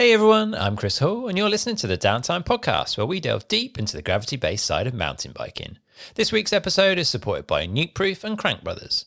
Hey everyone, I'm Chris Hall, and you're listening to the Downtime Podcast, where we delve deep into the gravity based side of mountain biking. This week's episode is supported by Nukeproof and Crank Brothers.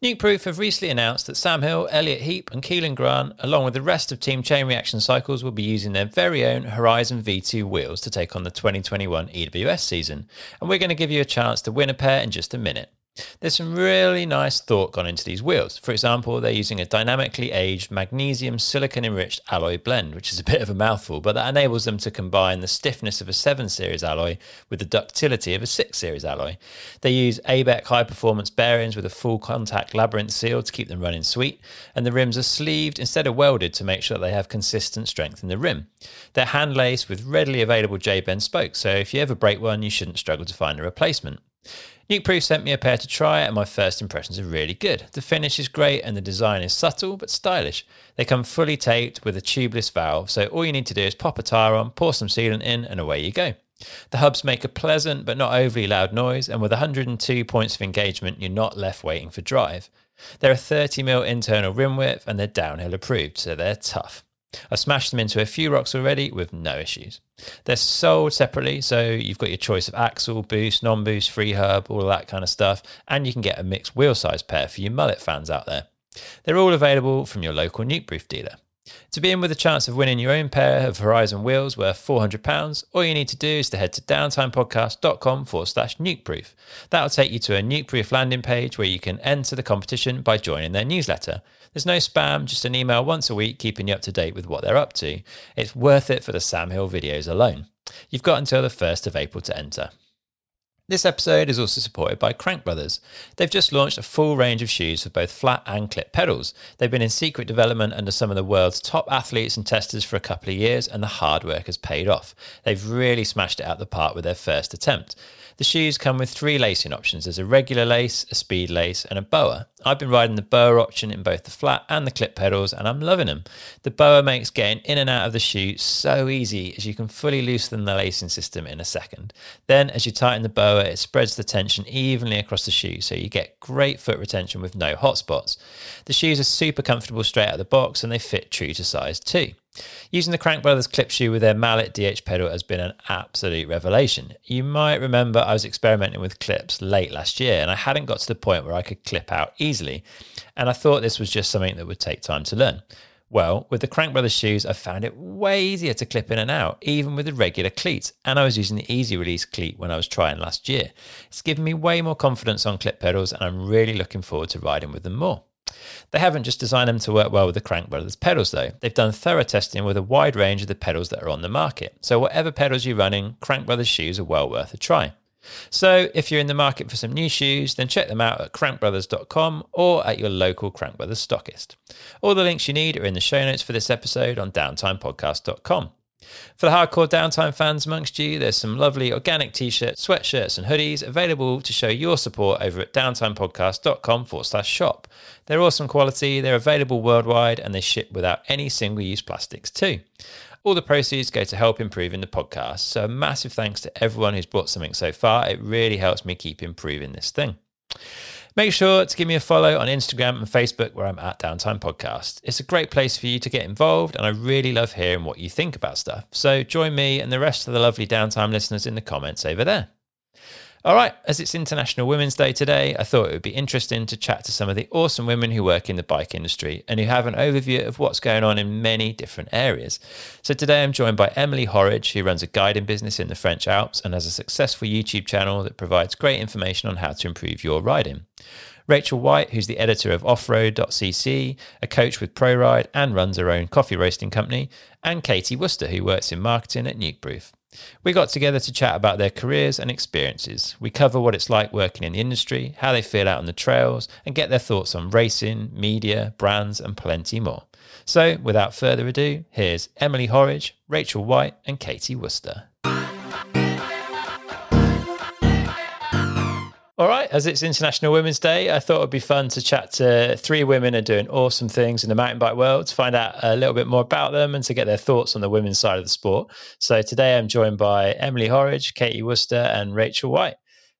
Nukeproof have recently announced that Sam Hill, Elliot Heap, and Kelan Grant, along with the rest of Team Chain Reaction Cycles, will be using their very own Horizon V2 wheels to take on the 2021 EWS season, and we're going to give you a chance to win a pair in just a minute. There's some really nice thought gone into these wheels. For example, they're using a dynamically aged magnesium silicon enriched alloy blend, which is a bit of a mouthful, but that enables them to combine the stiffness of a 7 series alloy with the ductility of a 6 series alloy. They use ABEC high performance bearings with a full contact labyrinth seal to keep them running sweet, and the rims are sleeved instead of welded to make sure that they have consistent strength in the rim. They're hand laced with readily available J bend spokes, so if you ever break one, you shouldn't struggle to find a replacement. Nukeproof sent me a pair to try, and my first impressions are really good. The finish is great, and the design is subtle but stylish. They come fully taped with a tubeless valve, so all you need to do is pop a tyre on, pour some sealant in, and away you go. The hubs make a pleasant but not overly loud noise, and with 102 points of engagement, you're not left waiting for drive. They're a 30mm internal rim width, and they're downhill approved, so they're tough. I've smashed them into a few rocks already with no issues. They're sold separately, so you've got your choice of axle, boost, non boost, free hub, all that kind of stuff, and you can get a mixed wheel size pair for you mullet fans out there. They're all available from your local Nukeproof dealer. To be in with a chance of winning your own pair of Horizon wheels worth £400, all you need to do is to head to downtimepodcast.com forward slash nukeproof. That'll take you to a Nukeproof landing page where you can enter the competition by joining their newsletter. There's no spam, just an email once a week keeping you up to date with what they're up to. It's worth it for the Sam Hill videos alone. You've got until the 1st of April to enter. This episode is also supported by Crank Brothers. They've just launched a full range of shoes for both flat and clip pedals. They've been in secret development under some of the world's top athletes and testers for a couple of years, and the hard work has paid off. They've really smashed it out the park with their first attempt. The shoes come with three lacing options. There's a regular lace, a speed lace, and a boa. I've been riding the boa option in both the flat and the clip pedals, and I'm loving them. The boa makes getting in and out of the shoe so easy as you can fully loosen the lacing system in a second. Then, as you tighten the boa, it spreads the tension evenly across the shoe, so you get great foot retention with no hot spots. The shoes are super comfortable straight out of the box, and they fit true to size too. Using the Crank Brothers clip shoe with their mallet DH pedal has been an absolute revelation. You might remember I was experimenting with clips late last year and I hadn't got to the point where I could clip out easily. And I thought this was just something that would take time to learn. Well, with the Crank Brothers shoes, I found it way easier to clip in and out, even with the regular cleats. And I was using the easy release cleat when I was trying last year. It's given me way more confidence on clip pedals, and I'm really looking forward to riding with them more. They haven't just designed them to work well with the Crank Brothers pedals, though. They've done thorough testing with a wide range of the pedals that are on the market. So, whatever pedals you're running, Crank Brothers shoes are well worth a try. So, if you're in the market for some new shoes, then check them out at crankbrothers.com or at your local Crank Brothers stockist. All the links you need are in the show notes for this episode on downtimepodcast.com. For the hardcore downtime fans amongst you, there's some lovely organic t shirts, sweatshirts, and hoodies available to show your support over at downtimepodcast.com forward slash shop. They're awesome quality, they're available worldwide, and they ship without any single use plastics too. All the proceeds go to help improving the podcast. So, a massive thanks to everyone who's bought something so far. It really helps me keep improving this thing. Make sure to give me a follow on Instagram and Facebook where I'm at Downtime Podcast. It's a great place for you to get involved, and I really love hearing what you think about stuff. So join me and the rest of the lovely Downtime listeners in the comments over there. All right, as it's International Women's Day today, I thought it would be interesting to chat to some of the awesome women who work in the bike industry and who have an overview of what's going on in many different areas. So today I'm joined by Emily Horridge, who runs a guiding business in the French Alps and has a successful YouTube channel that provides great information on how to improve your riding. Rachel White, who's the editor of offroad.cc, a coach with ProRide and runs her own coffee roasting company, and Katie Worcester, who works in marketing at Nukeproof. We got together to chat about their careers and experiences. We cover what it's like working in the industry, how they feel out on the trails, and get their thoughts on racing, media, brands, and plenty more. So, without further ado, here's Emily Horridge, Rachel White, and Katie Worcester. All right, as it's International Women's Day, I thought it'd be fun to chat to three women who are doing awesome things in the mountain bike world to find out a little bit more about them and to get their thoughts on the women's side of the sport. So today I'm joined by Emily Horridge, Katie Worcester, and Rachel White.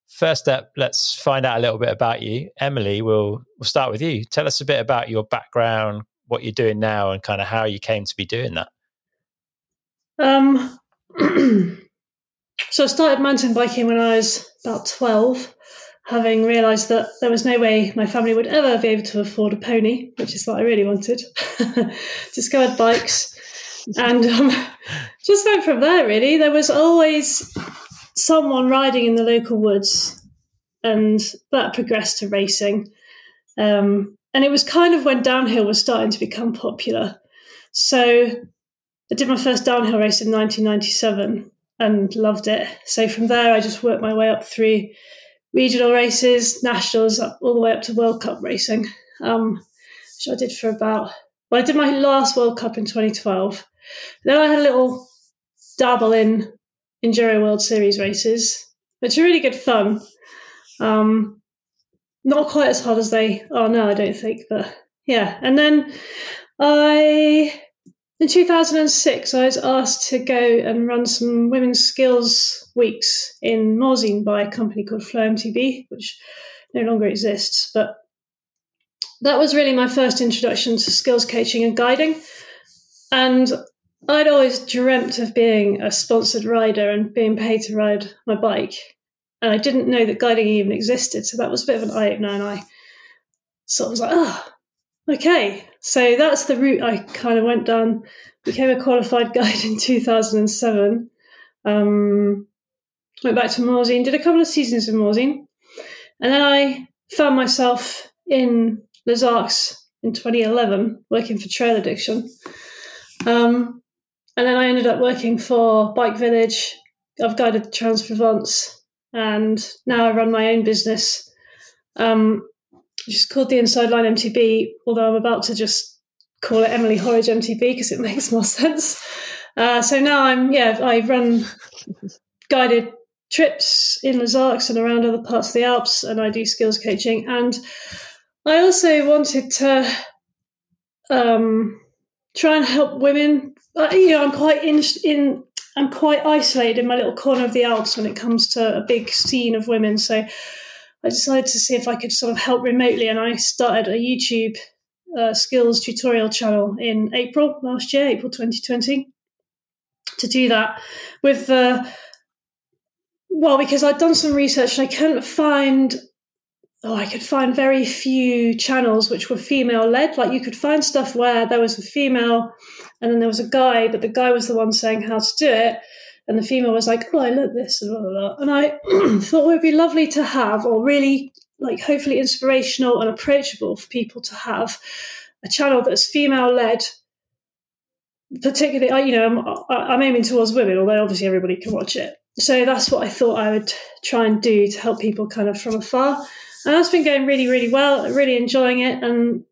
First up, let's find out a little bit about you. Emily, we'll we'll start with you. Tell us a bit about your background, what you're doing now, and kind of how you came to be doing that. Um, so I started mountain biking when I was about 12, having realised that there was no way my family would ever be able to afford a pony, which is what I really wanted. Discovered bikes and um, just went from there, really. There was always someone riding in the local woods, and that progressed to racing. Um, and it was kind of when downhill was starting to become popular. So I did my first downhill race in 1997 and loved it. So from there, I just worked my way up through regional races, nationals, all the way up to World Cup racing, um, which I did for about. Well, I did my last World Cup in 2012. Then I had a little dabble in Enduro World Series races, which are really good fun. Um, not quite as hard as they are now, I don't think, but yeah. And then I in 2006, I was asked to go and run some women's skills weeks in Morzine by a company called Flow MTB, which no longer exists. But that was really my first introduction to skills coaching and guiding. And I'd always dreamt of being a sponsored rider and being paid to ride my bike. And I didn't know that guiding even existed. So that was a bit of an eye opener. And I sort of was like, oh, okay. So that's the route I kind of went down. Became a qualified guide in 2007. Um, went back to Morzine, did a couple of seasons in Morzine. And then I found myself in Les Arcs in 2011 working for Trail Addiction. Um, and then I ended up working for Bike Village. I've guided Trans Provence, and now I run my own business. Um, is called the Inside Line MTB, although I'm about to just call it Emily Horridge MTB because it makes more sense. Uh, so now I'm, yeah, I run guided trips in Les Arcs and around other parts of the Alps, and I do skills coaching. And I also wanted to um, try and help women. Uh, you know, I'm quite in, in I'm quite isolated in my little corner of the Alps when it comes to a big scene of women. So I decided to see if I could sort of help remotely, and I started a YouTube uh, skills tutorial channel in April last year, April 2020, to do that with the. Well, because I'd done some research and I couldn't find oh, I could find very few channels which were female led. Like you could find stuff where there was a female and then there was a guy, but the guy was the one saying how to do it and the female was like, "Oh, I learned this," and blah, blah, blah. and I thought it would be lovely to have, or really like hopefully inspirational and approachable for people to have a channel that's female led. Particularly, I you know I'm, I'm aiming towards women, although obviously everybody can watch it. So that's what I thought I would try and do to help people kind of from afar, and that's been going really, really well. Really enjoying it, and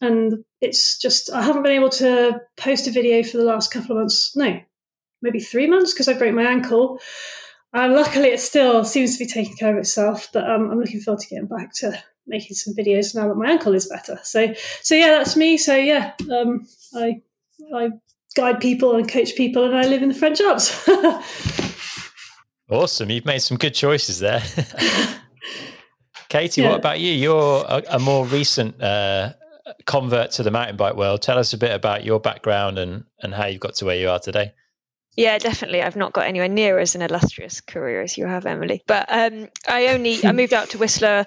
and it's just I haven't been able to post a video for the last couple of months. No, maybe three months because I broke my ankle. And luckily, it still seems to be taking care of itself. But um, I'm looking forward to getting back to making some videos now that my ankle is better. So, so yeah, that's me. So yeah, um, I I guide people and coach people, and I live in the French Alps. awesome! You've made some good choices there. Katie, yeah. what about you? You're a, a more recent uh, convert to the mountain bike world. Tell us a bit about your background and and how you got to where you are today. Yeah, definitely. I've not got anywhere near as an illustrious career as you have, Emily. But um, I only I moved out to Whistler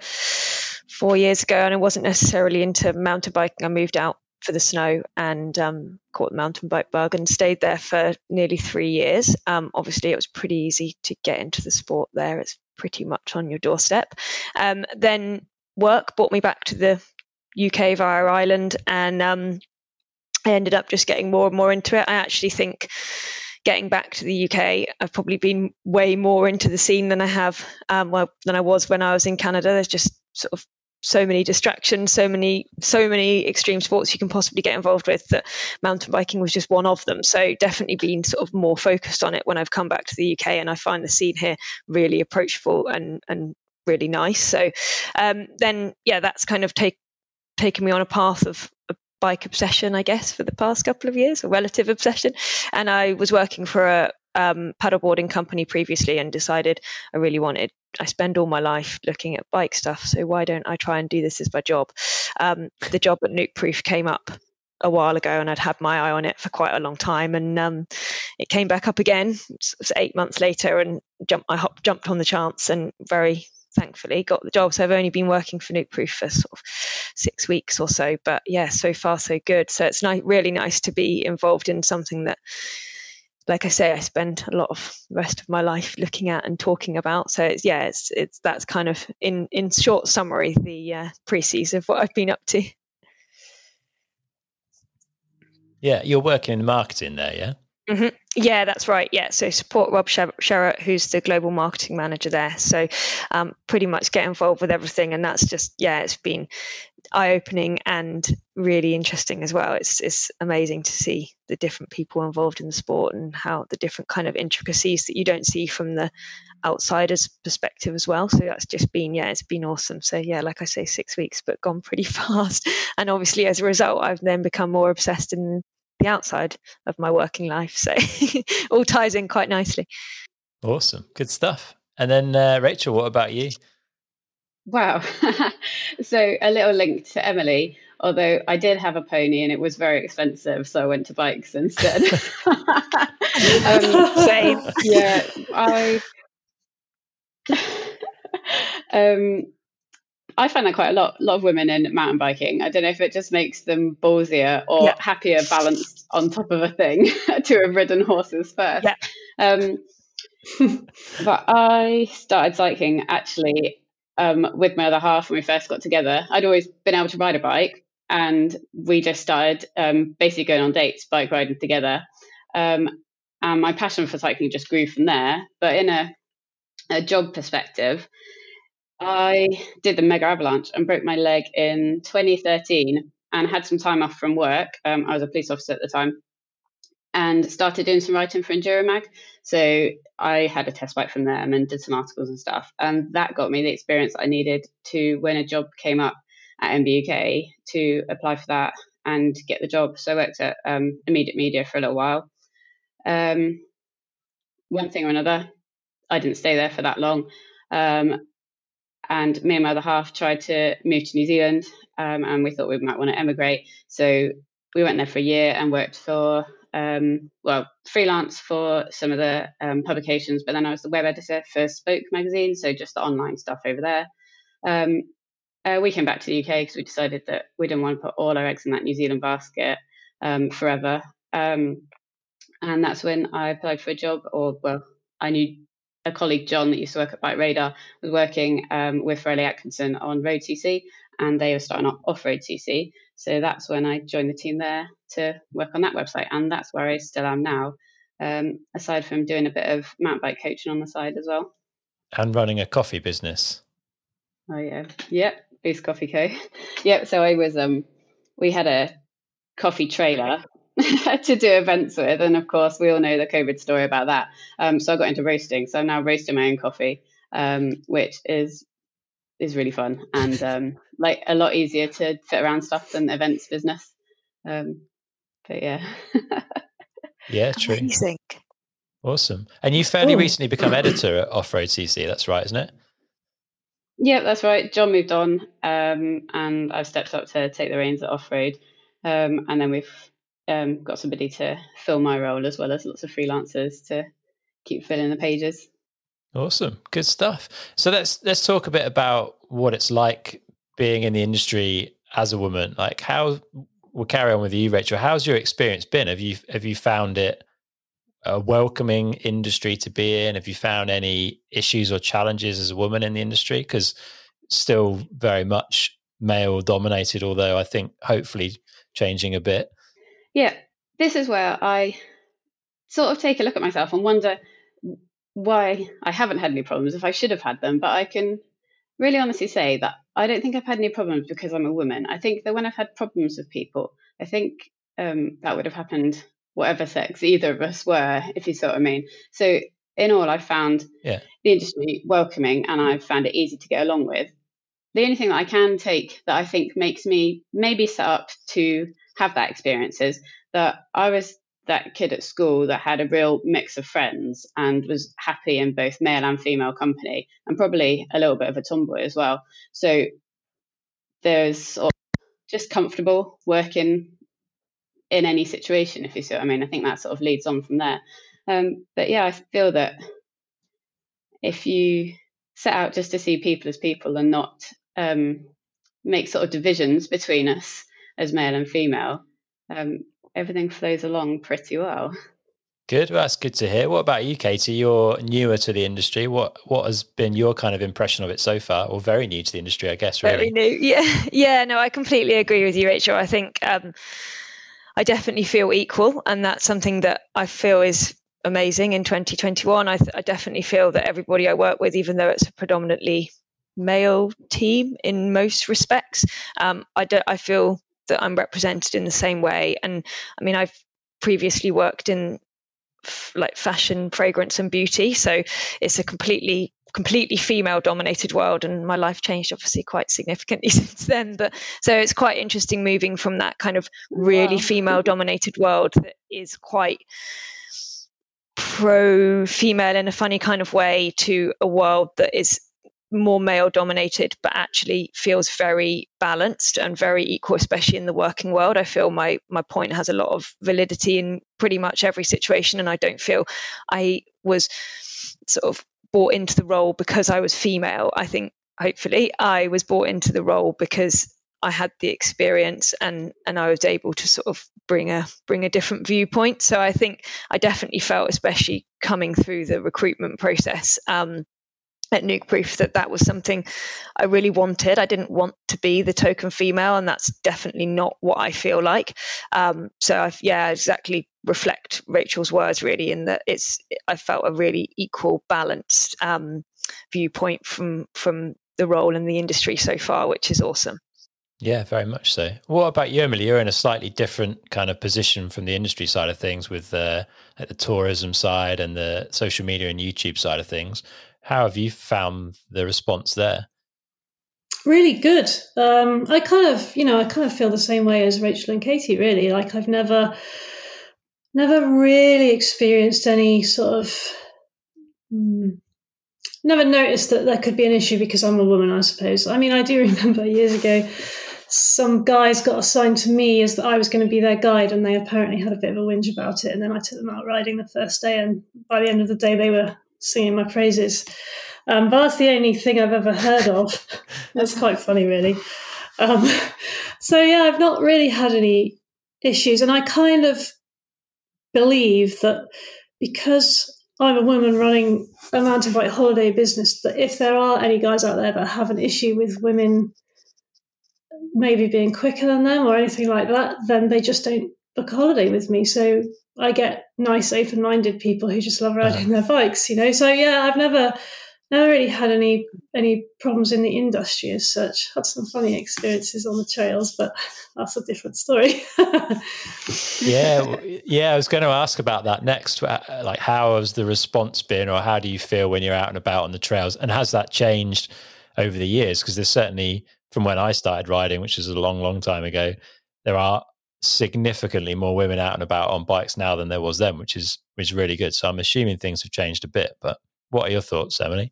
four years ago, and I wasn't necessarily into mountain biking. I moved out for the snow and um, caught the mountain bike bug and stayed there for nearly three years. Um, obviously, it was pretty easy to get into the sport there. It's pretty much on your doorstep. Um, then work brought me back to the UK via Ireland, and um, I ended up just getting more and more into it. I actually think getting back to the UK, I've probably been way more into the scene than I have um, well than I was when I was in Canada. There's just sort of so many distractions, so many so many extreme sports you can possibly get involved with that mountain biking was just one of them. So definitely been sort of more focused on it when I've come back to the UK and I find the scene here really approachable and and really nice. So um, then yeah, that's kind of take taken me on a path of, of bike obsession, I guess, for the past couple of years, a relative obsession. And I was working for a um, paddleboarding company previously and decided I really wanted. I spend all my life looking at bike stuff, so why don't I try and do this as my job? Um, the job at Nukeproof came up a while ago, and I'd had my eye on it for quite a long time, and um, it came back up again eight months later, and jumped I hop, jumped on the chance, and very thankfully got the job. So I've only been working for Nukeproof for sort of six weeks or so, but yeah, so far so good. So it's ni- really nice to be involved in something that like I say, I spend a lot of the rest of my life looking at and talking about. So it's yeah, it's it's that's kind of in in short summary the uh, precis of what I've been up to. Yeah, you're working in marketing there, yeah. Mm-hmm. Yeah, that's right. Yeah, so support Rob Sherratt, who's the global marketing manager there. So um, pretty much get involved with everything, and that's just yeah, it's been eye opening and really interesting as well. It's it's amazing to see the different people involved in the sport and how the different kind of intricacies that you don't see from the outsider's perspective as well. So that's just been yeah, it's been awesome. So yeah, like I say, six weeks, but gone pretty fast. And obviously, as a result, I've then become more obsessed in the outside of my working life. So all ties in quite nicely. Awesome. Good stuff. And then, uh, Rachel, what about you? Wow. so a little link to Emily, although I did have a pony and it was very expensive, so I went to bikes instead. um, Same. Yeah, I. um, I find that quite a lot, lot of women in mountain biking. I don't know if it just makes them ballsier or yeah. happier balanced on top of a thing to have ridden horses first. Yeah. Um, but I started cycling actually um, with my other half when we first got together. I'd always been able to ride a bike, and we just started um, basically going on dates, bike riding together. Um, and my passion for cycling just grew from there. But in a, a job perspective, I did the mega avalanche and broke my leg in 2013 and had some time off from work. Um, I was a police officer at the time and started doing some writing for Enduromag. So I had a test bike from them and did some articles and stuff. And that got me the experience I needed to, when a job came up at MBUK, to apply for that and get the job. So I worked at um, Immediate Media for a little while. Um, one thing or another, I didn't stay there for that long. Um, and me and my other half tried to move to New Zealand, um, and we thought we might want to emigrate. So we went there for a year and worked for, um, well, freelance for some of the um, publications, but then I was the web editor for Spoke magazine, so just the online stuff over there. Um, uh, we came back to the UK because we decided that we didn't want to put all our eggs in that New Zealand basket um, forever. Um, and that's when I applied for a job, or well, I knew a colleague, John, that used to work at Bike Radar, was working um, with Farrelly Atkinson on Road CC, and they were starting off Road CC. So that's when I joined the team there to work on that website, and that's where I still am now. Um, aside from doing a bit of mountain bike coaching on the side as well, and running a coffee business. Oh yeah, yep, Boost Coffee Co. yep. So I was um, we had a coffee trailer to do events with. And of course, we all know the COVID story about that. Um, so I got into roasting. So I'm now roasting my own coffee, um, which is is really fun and um, like a lot easier to fit around stuff than events business. Um, but yeah. yeah, true. Amazing. Awesome. And you fairly Ooh. recently become editor at Off Road CC. That's right, isn't it? Yeah, that's right. John moved on, um, and I've stepped up to take the reins at Off Road. Um, and then we've um, got somebody to fill my role as well as lots of freelancers to keep filling the pages. Awesome, good stuff. So let's let's talk a bit about what it's like being in the industry as a woman. Like how we'll carry on with you, Rachel. How's your experience been? Have you have you found it a welcoming industry to be in? Have you found any issues or challenges as a woman in the industry? Because still very much male dominated, although I think hopefully changing a bit. Yeah, this is where I sort of take a look at myself and wonder why I haven't had any problems if I should have had them. But I can really honestly say that I don't think I've had any problems because I'm a woman. I think that when I've had problems with people, I think um, that would have happened whatever sex either of us were, if you see what I mean. So in all, I found yeah. the industry welcoming and I've found it easy to get along with. The only thing that I can take that I think makes me maybe set up to have that experience is that I was that kid at school that had a real mix of friends and was happy in both male and female company and probably a little bit of a tomboy as well. So there's just comfortable working in any situation, if you see what I mean. I think that sort of leads on from there. Um, but yeah, I feel that if you set out just to see people as people and not um, make sort of divisions between us as male and female, um, everything flows along pretty well. Good. Well, that's good to hear. What about you, Katie? You're newer to the industry. What what has been your kind of impression of it so far, or very new to the industry, I guess? Really, very new. Yeah, yeah. No, I completely agree with you, Rachel. I think um, I definitely feel equal, and that's something that I feel is amazing in 2021. I, th- I definitely feel that everybody I work with, even though it's a predominantly male team in most respects, um, I, do, I feel that I'm represented in the same way. And I mean, I've previously worked in f- like fashion, fragrance, and beauty, so it's a completely completely female dominated world and my life changed obviously quite significantly since then but so it's quite interesting moving from that kind of really wow. female dominated world that is quite pro female in a funny kind of way to a world that is more male dominated but actually feels very balanced and very equal especially in the working world i feel my my point has a lot of validity in pretty much every situation and i don't feel i was sort of brought into the role because i was female i think hopefully i was brought into the role because I had the experience and and I was able to sort of bring a bring a different viewpoint. So I think I definitely felt, especially coming through the recruitment process um, at Nukeproof, that that was something I really wanted. I didn't want to be the token female, and that's definitely not what I feel like. Um, so I, yeah, exactly reflect Rachel's words really in that it's I felt a really equal, balanced um, viewpoint from from the role in the industry so far, which is awesome. Yeah, very much so. What about you, Emily? You're in a slightly different kind of position from the industry side of things with uh, like the tourism side and the social media and YouTube side of things. How have you found the response there? Really good. Um, I kind of, you know, I kind of feel the same way as Rachel and Katie. Really, like I've never, never really experienced any sort of. Mm, never noticed that there could be an issue because I'm a woman, I suppose. I mean, I do remember years ago some guys got assigned to me as that I was going to be their guide, and they apparently had a bit of a whinge about it. And then I took them out riding the first day, and by the end of the day, they were singing my praises. Um, but that's the only thing I've ever heard of. that's quite funny, really. Um, so yeah, I've not really had any issues, and I kind of believe that because I'm a woman running a mountain bike holiday business, that if there are any guys out there that have an issue with women maybe being quicker than them or anything like that, then they just don't book a holiday with me. So I get nice, open minded people who just love riding their bikes, you know. So yeah, I've never never really had any any problems in the industry as such. Had some funny experiences on the trails, but that's a different story. yeah, yeah. I was going to ask about that next. Uh, like, how has the response been, or how do you feel when you're out and about on the trails, and has that changed over the years? Because there's certainly from when I started riding, which is a long, long time ago, there are significantly more women out and about on bikes now than there was then, which is which is really good. So I'm assuming things have changed a bit. But what are your thoughts, Emily?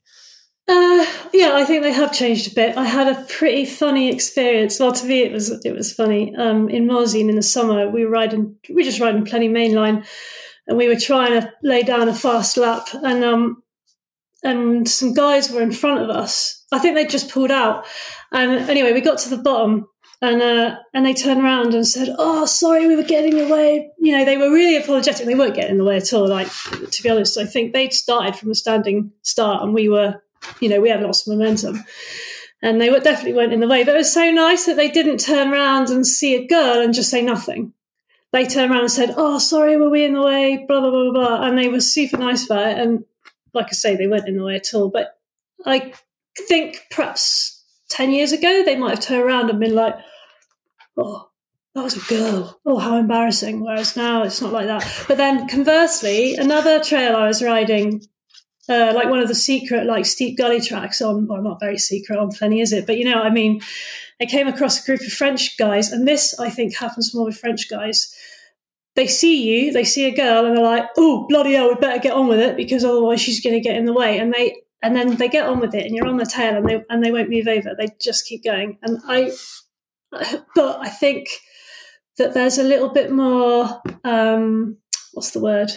Uh, yeah, I think they have changed a bit. I had a pretty funny experience. Well, to me, it was it was funny. Um, in Morzine in the summer, we were riding, we were just riding Pleney mainline, and we were trying to lay down a fast lap, and um, and some guys were in front of us. I think they just pulled out, and anyway, we got to the bottom, and uh, and they turned around and said, "Oh, sorry, we were getting in the way." You know, they were really apologetic. They weren't getting in the way at all. Like to be honest, I think they'd started from a standing start, and we were, you know, we had lost momentum, and they were, definitely weren't in the way. But it was so nice that they didn't turn around and see a girl and just say nothing. They turned around and said, "Oh, sorry, were we in the way?" Blah blah blah blah, and they were super nice about it. And like I say, they weren't in the way at all. But I think perhaps 10 years ago, they might have turned around and been like, oh, that was a girl. Oh, how embarrassing. Whereas now it's not like that. But then conversely, another trail I was riding, uh, like one of the secret, like steep gully tracks on, well, not very secret on Pleney, is it? But you know, I mean, I came across a group of French guys, and this I think happens more with French guys. They see you, they see a girl, and they're like, oh, bloody hell, we better get on with it because otherwise she's going to get in the way. And they and then they get on with it and you're on the tail and they and they won't move over they just keep going and i but i think that there's a little bit more um, what's the word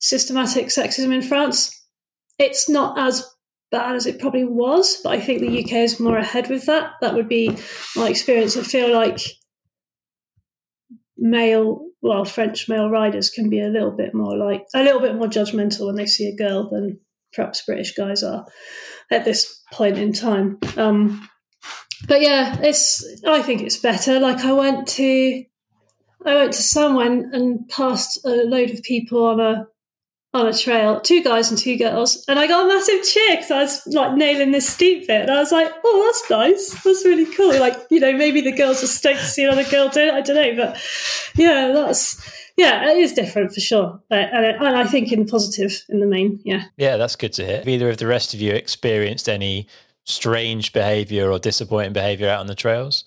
systematic sexism in France. It's not as bad as it probably was, but I think the UK is more ahead with that. That would be my experience. I feel like male, well, French male riders can be a little bit more like a little bit more judgmental when they see a girl than perhaps British guys are at this point in time. Um, but yeah, it's. I think it's better. Like I went to, I went to Samoëns and passed a load of people on a on a trail, two guys and two girls, and I got a massive cheer because I was like nailing this steep bit, and I was like, "Oh, that's nice. That's really cool." Like, you know, maybe the girls are stoked to see another girl do it. I don't know, but yeah, that's yeah, it is different for sure, but, and, and I think in positive in the main. Yeah, yeah, that's good to hear. Have either of the rest of you experienced any strange behaviour or disappointing behaviour out on the trails?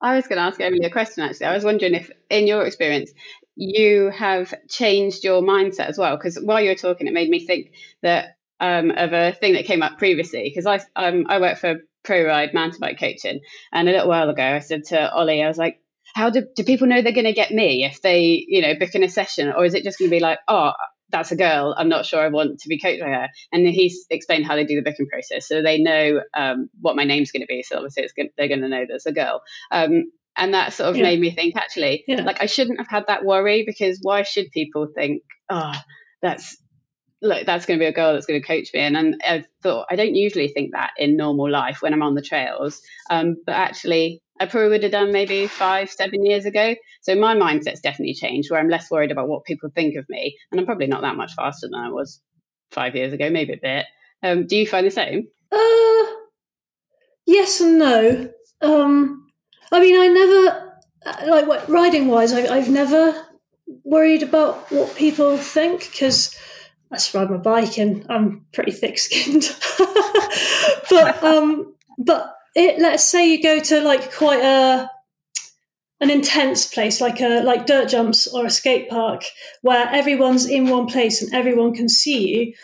I was going to ask Emily a question actually. I was wondering if, in your experience, you have changed your mindset as well. Because while you were talking, it made me think that um, of a thing that came up previously. Because I um, I work for Pro Ride mountain bike coaching, and a little while ago, I said to Ollie, I was like, "How do do people know they're going to get me if they you know book in a session, or is it just going to be like, oh, that's a girl. I'm not sure I want to be coached by her. And he's explained how they do the booking process, so they know um, what my name's going to be. So obviously, it's good, they're going to know there's a girl. Um, and that sort of yeah. made me think actually yeah. like i shouldn't have had that worry because why should people think oh that's look that's going to be a girl that's going to coach me and, and i thought i don't usually think that in normal life when i'm on the trails um, but actually i probably would have done maybe five seven years ago so my mindset's definitely changed where i'm less worried about what people think of me and i'm probably not that much faster than i was five years ago maybe a bit um, do you find the same uh yes and no um I mean, I never uh, like riding wise. I've never worried about what people think because I just ride my bike and I'm pretty thick skinned. but um, but it, let's say you go to like quite a an intense place like a like dirt jumps or a skate park where everyone's in one place and everyone can see you.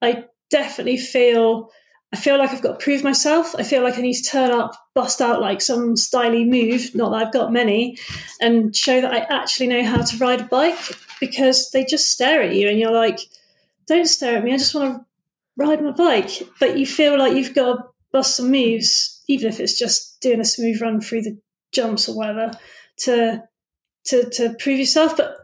I definitely feel I feel like I've got to prove myself. I feel like I need to turn up, bust out like some styly move, not that I've got many, and show that I actually know how to ride a bike because they just stare at you and you're like, don't stare at me, I just want to ride my bike. But you feel like you've got to bust some moves, even if it's just doing a smooth run through the jumps or whatever, to to to prove yourself. But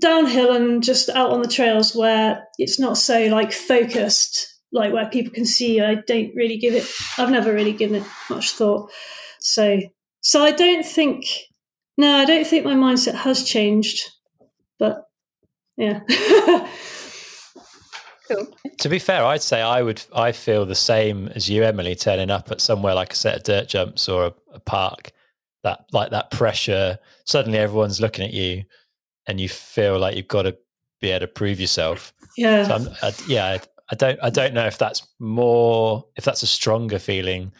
downhill and just out on the trails where it's not so like focused like where people can see I don't really give it I've never really given it much thought. So so I don't think no, I don't think my mindset has changed. But yeah. cool. To be fair, I'd say I would I feel the same as you, Emily, turning up at somewhere like a set of dirt jumps or a, a park. That like that pressure, suddenly everyone's looking at you and you feel like you've got to be able to prove yourself. Yeah. So I, yeah, I don't I don't know if that's more if that's a stronger feeling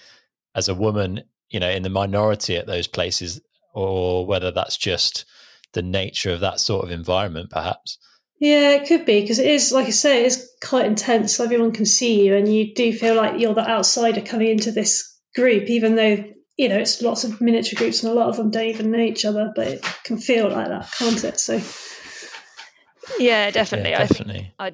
as a woman, you know, in the minority at those places, or whether that's just the nature of that sort of environment, perhaps. Yeah, it could be because it is, like I say, it is quite intense. Everyone can see you, and you do feel like you're the outsider coming into this group, even though you know it's lots of miniature groups, and a lot of them don't even know each other. But it can feel like that, can't it? So, yeah, definitely. Yeah, definitely. I, I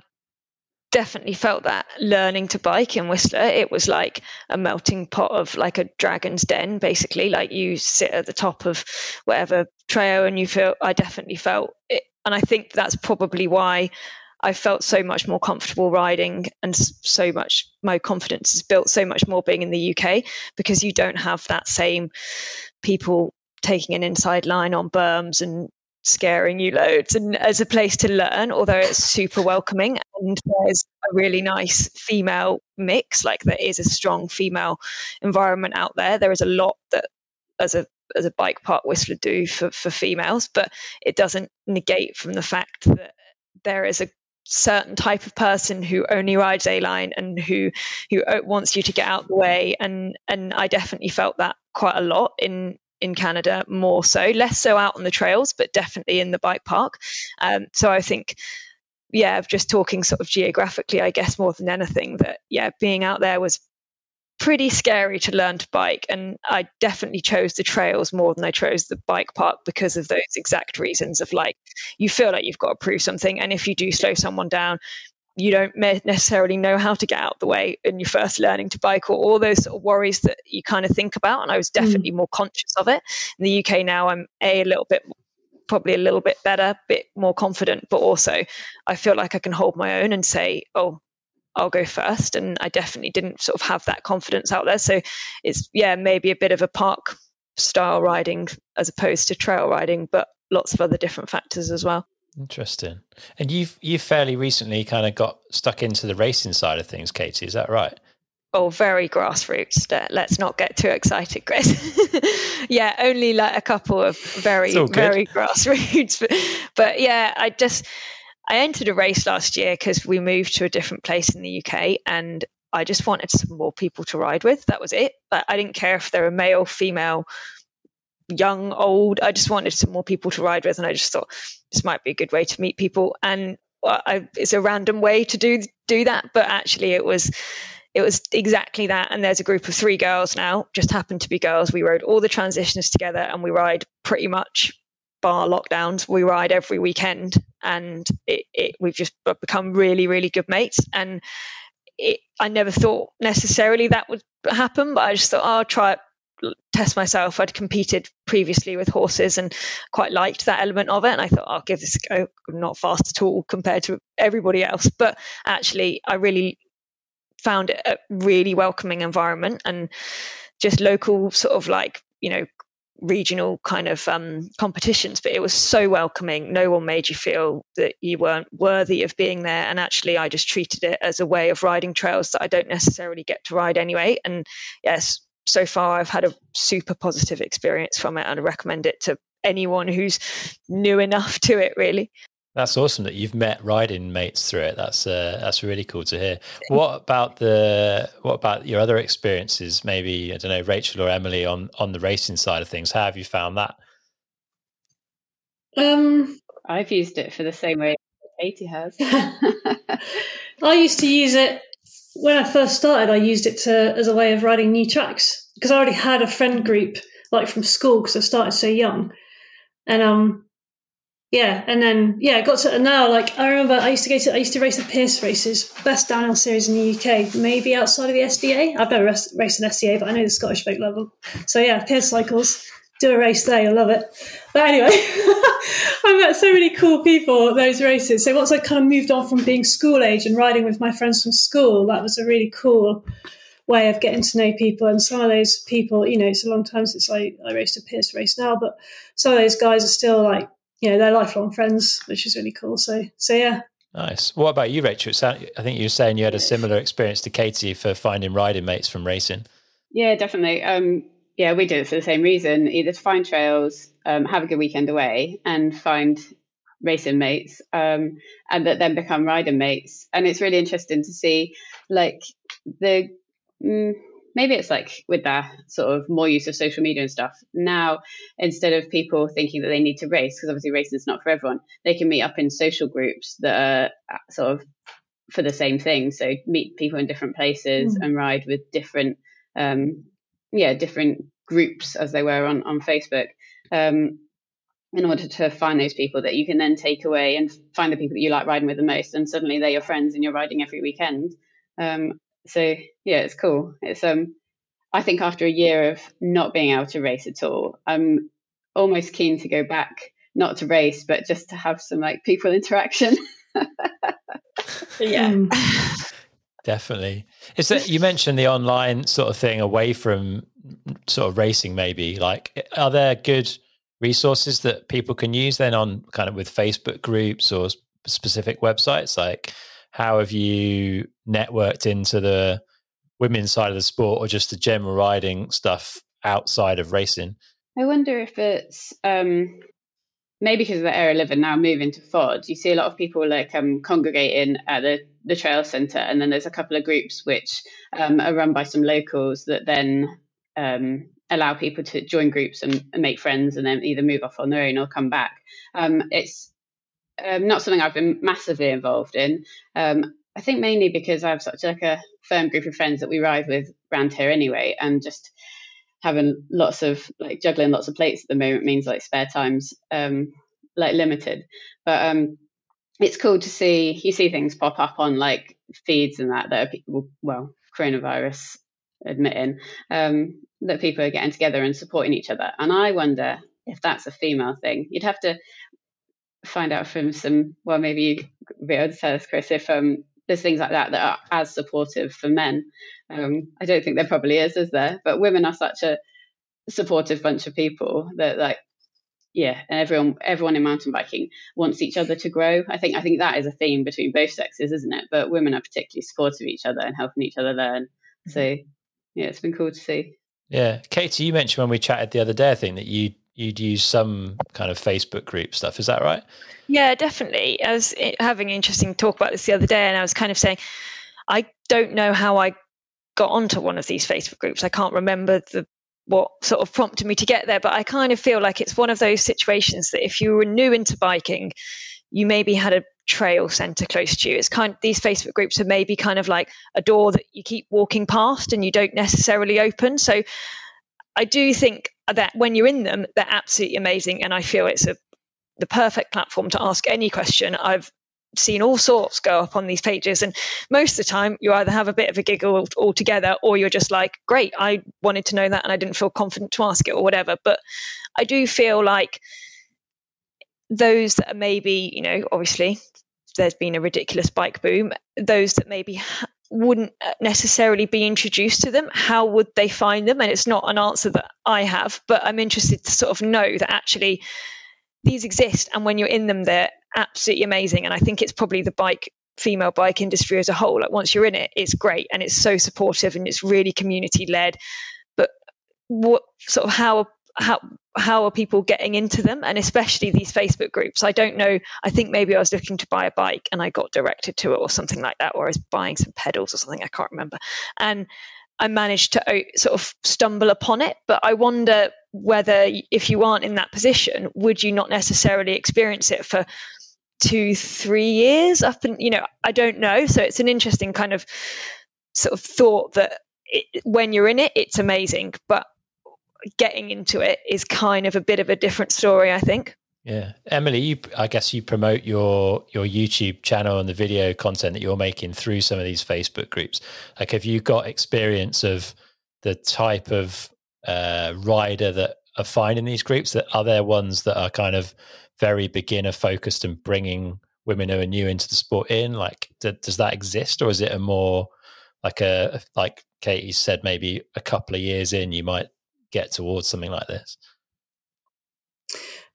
definitely felt that learning to bike in Whistler. It was like a melting pot of like a dragon's den, basically. Like you sit at the top of whatever trail and you feel, I definitely felt it. And I think that's probably why I felt so much more comfortable riding and so much my confidence is built so much more being in the UK because you don't have that same people taking an inside line on berms and scaring you loads and as a place to learn although it's super welcoming and there's a really nice female mix like there is a strong female environment out there. There is a lot that as a as a bike park whistler do for, for females but it doesn't negate from the fact that there is a certain type of person who only rides a line and who who wants you to get out the way and and I definitely felt that quite a lot in in Canada more so, less so out on the trails, but definitely in the bike park. Um, so I think, yeah, just talking sort of geographically, I guess more than anything, that yeah, being out there was pretty scary to learn to bike and i definitely chose the trails more than i chose the bike park because of those exact reasons of like you feel like you've got to prove something and if you do slow someone down you don't necessarily know how to get out the way and you're first learning to bike or all those sort of worries that you kind of think about and i was definitely mm. more conscious of it in the uk now i'm a, a little bit probably a little bit better bit more confident but also i feel like i can hold my own and say oh I'll go first. And I definitely didn't sort of have that confidence out there. So it's, yeah, maybe a bit of a park style riding as opposed to trail riding, but lots of other different factors as well. Interesting. And you've you've fairly recently kind of got stuck into the racing side of things, Katie. Is that right? Oh, very grassroots. Uh, let's not get too excited, Chris. yeah, only like a couple of very very grassroots. But, but yeah, I just I entered a race last year because we moved to a different place in the UK and I just wanted some more people to ride with. That was it. But I didn't care if they were male, female, young, old. I just wanted some more people to ride with. And I just thought this might be a good way to meet people. And I, it's a random way to do do that. But actually, it was it was exactly that. And there's a group of three girls now, just happened to be girls. We rode all the transitions together and we ride pretty much bar lockdowns, we ride every weekend, and it, it, we've just become really, really good mates. And it, I never thought necessarily that would happen, but I just thought oh, I'll try it, test myself. I'd competed previously with horses and quite liked that element of it, and I thought I'll give this a go. I'm not fast at all compared to everybody else, but actually, I really found it a really welcoming environment and just local sort of like you know regional kind of um, competitions, but it was so welcoming. No one made you feel that you weren't worthy of being there. And actually, I just treated it as a way of riding trails that I don't necessarily get to ride anyway. And yes, so far I've had a super positive experience from it and I recommend it to anyone who's new enough to it, really. That's awesome that you've met riding mates through it. That's uh, that's really cool to hear. What about the what about your other experiences? Maybe I don't know, Rachel or Emily on on the racing side of things. How have you found that? Um, I've used it for the same way Katie has. I used to use it when I first started. I used it to as a way of writing new tracks because I already had a friend group like from school because I started so young, and um yeah, and then yeah, I got to now. Like I remember, I used to go to I used to race the Pearce races, best downhill series in the UK, maybe outside of the SDA. I've never raced an SDA, but I know the Scottish folk level. So yeah, Pearce cycles. Do a race day. you'll love it. But anyway, I met so many cool people at those races. So once I kind of moved on from being school age and riding with my friends from school, that was a really cool way of getting to know people. And some of those people, you know, it's a long time since I, I raced a Pearce race now, but some of those guys are still like you know they're lifelong friends, which is really cool. So so yeah. Nice. What about you, Rachel? I think you were saying you had a similar experience to Katie for finding riding mates from racing. Yeah, definitely. Um, yeah, we did it for the same reason: either to find trails, um, have a good weekend away, and find racing mates, um, and that then become riding mates. And it's really interesting to see, like the. Mm, maybe it's like with that sort of more use of social media and stuff. Now, instead of people thinking that they need to race, because obviously racing is not for everyone, they can meet up in social groups that are uh, sort of for the same thing. So meet people in different places mm. and ride with different, um, yeah, different groups as they were on on Facebook. Um, in order to find those people that you can then take away and find the people that you like riding with the most, and suddenly they're your friends and you're riding every weekend. Um, so yeah, it's cool. It's um, I think after a year of not being able to race at all, I'm almost keen to go back, not to race, but just to have some like people interaction. yeah. Definitely. Is that you mentioned the online sort of thing away from sort of racing maybe like are there good resources that people can use then on kind of with Facebook groups or specific websites like how have you networked into the women's side of the sport or just the general riding stuff outside of racing? I wonder if it's um, maybe because of the area I live in now, moving to Fod, you see a lot of people like um, congregating at the, the trail centre, and then there's a couple of groups which um, are run by some locals that then um, allow people to join groups and, and, make friends, and then either move off on their own or come back. Um, it's um, not something I've been massively involved in. Um, I think mainly because I have such like a firm group of friends that we ride with around here anyway, and just having lots of like juggling lots of plates at the moment means like spare times um like limited. But um it's cool to see you see things pop up on like feeds and that that are people well coronavirus admitting um, that people are getting together and supporting each other. And i wonder if that's a female thing. You'd have to find out from some well maybe you be able to tell us chris if um, there's things like that that are as supportive for men. Um, i don't think there probably is is there? But women are such a supportive bunch of people that like yeah, and everyone everyone in mountain biking wants each other to grow. I think I think that is a theme between both sexes, isn't it? But women are particularly supportive of each other and helping each other learn. So mm-hmm. yeah, it's been cool to see. Yeah, Katie, you mentioned when we chatted the other day, I think that you you'd use some kind of Facebook group stuff. Is that right? Yeah, definitely. I was having an interesting talk about this the other day, and I was kind of saying, I don't know how I got onto one of these Facebook groups. I can't remember the what sort of prompted me to get there. But I kind of feel like it's one of those situations that if you were new into biking, you maybe had a trail center close to you. It's kind of these Facebook groups are maybe kind of like a door that you keep walking past and you don't necessarily open. So I do think that when you're in them, they're absolutely amazing. And I feel it's a the perfect platform to ask any question. I've seen all sorts go up on these pages and most of the time you either have a bit of a giggle altogether or you're just like great i wanted to know that and i didn't feel confident to ask it or whatever. But i do feel like those that are maybe you know obviously there's been a ridiculous bike boom those that maybe wouldn't uh, necessarily be introduced to them how would they find them? And it's not an answer that i have but i'm interested to sort of know that actually these exist and when you're in them they're absolutely amazing. And I think it's probably the bike female bike industry as a whole. Like once you're in it, it's great and it's so supportive and it's really community led. But what sort of how how how are people getting into them and especially these facebook groups i don't know i think maybe i was looking to buy a bike and i got directed to it or something like that or i was buying some pedals or something i can't remember and i managed to uh, sort of stumble upon it but i wonder whether if you aren't in that position would you not necessarily experience it for two, three years up and you know, I don't know. So it's an interesting kind of sort of thought that it, when you're in it, it's amazing, but getting into it is kind of a bit of a different story, I think. Yeah, Emily, you, I guess you promote your your YouTube channel and the video content that you're making through some of these Facebook groups. Like, have you got experience of the type of uh, rider that are finding these groups? That are there ones that are kind of very beginner focused and bringing women who are new into the sport in? Like, does that exist, or is it a more like a like Katie said, maybe a couple of years in, you might get towards something like this?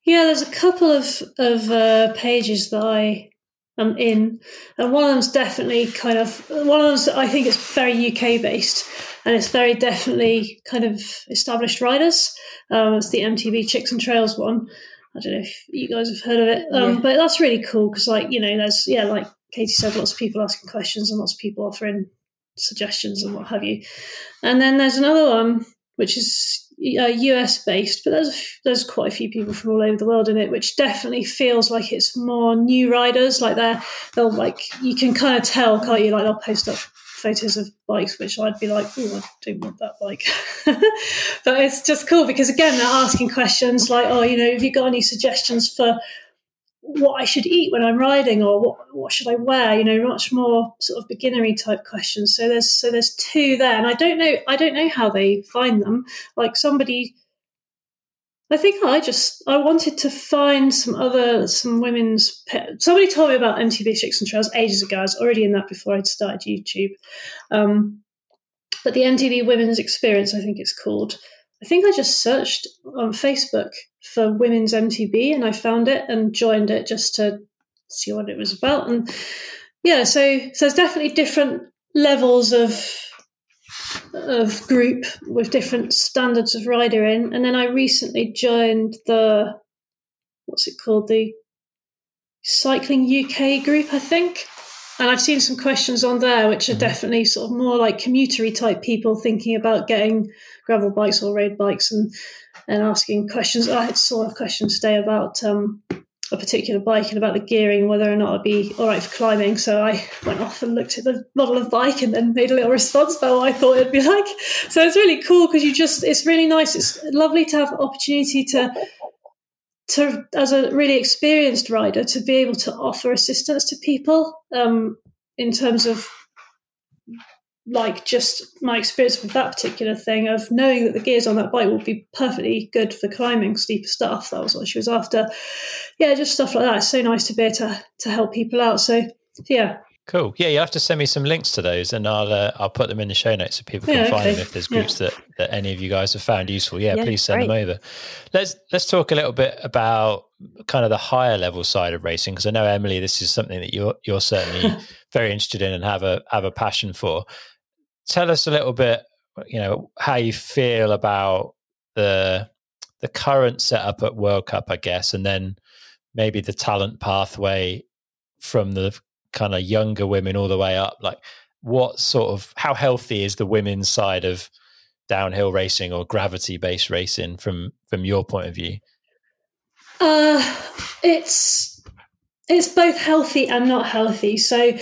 Yeah, there's a couple of of uh, pages that I am in, and one of them's definitely kind of one of them's. I think it's very UK based, and it's very definitely kind of established riders. Um, it's the MTB Chicks and Trails one, I don't know if you guys have heard of it, um, yeah. but that's really cool because, like, you know, there's yeah, like Katie said, lots of people asking questions and lots of people offering suggestions and what have you. And then there's another one which is uh, US based, but there's there's quite a few people from all over the world in it, which definitely feels like it's more new riders. Like they're they'll like you can kind of tell, can't you? Like they'll post up photos of bikes, which I'd be like, oh, I don't want that bike. but it's just cool because, again, they're asking questions like, oh, you know, have you got any suggestions for what I should eat when I'm riding or what, what should I wear? You know, much more sort of beginnery type questions. So there's so there's two there, and I don't know I don't know how they find them. Like somebody I think I just I wanted to find some other some women's. Somebody told me about MTB Chicks and Trails ages ago. I was already in that before I'd started YouTube. Um, but the MTB Women's Experience, I think it's called. I think I just searched on Facebook for women's MTB and I found it and joined it just to see what it was about. And yeah, so so there's definitely different levels of of group with different standards of rider in. And then I recently joined the what's it called? The Cycling UK group, I think. And I've seen some questions on there which are mm-hmm. definitely sort of more like commutery type people thinking about getting gravel bikes or road bikes and and asking questions. I saw a question today about um, a particular bike and about the gearing, whether or not it'd be all right for climbing. So I went off and looked at the model of bike and then made a little response about what I thought it'd be like. So it's really cool because you just, it's really nice. It's lovely to have opportunity to, to, as a really experienced rider, to be able to offer assistance to people um, in terms of like just my experience with that particular thing of knowing that the gears on that bike will be perfectly good for climbing steeper stuff. That was what she was after. Yeah, just stuff like that. It's so nice to be able to to help people out. So yeah. Cool. Yeah, you'll have to send me some links to those, and I'll uh, I'll put them in the show notes so people can yeah, find okay. them. If there's groups yeah. that, that any of you guys have found useful, yeah, yeah please send great. them over. Let's let's talk a little bit about kind of the higher level side of racing because I know Emily, this is something that you're you're certainly very interested in and have a have a passion for tell us a little bit, you know, how you feel about the the current setup at World Cup, I guess, and then maybe the talent pathway from the kind of younger women all the way up. Like, what sort of how healthy is the women's side of downhill racing or gravity based racing from from your point of view? Uh, it's it's both healthy and not healthy. So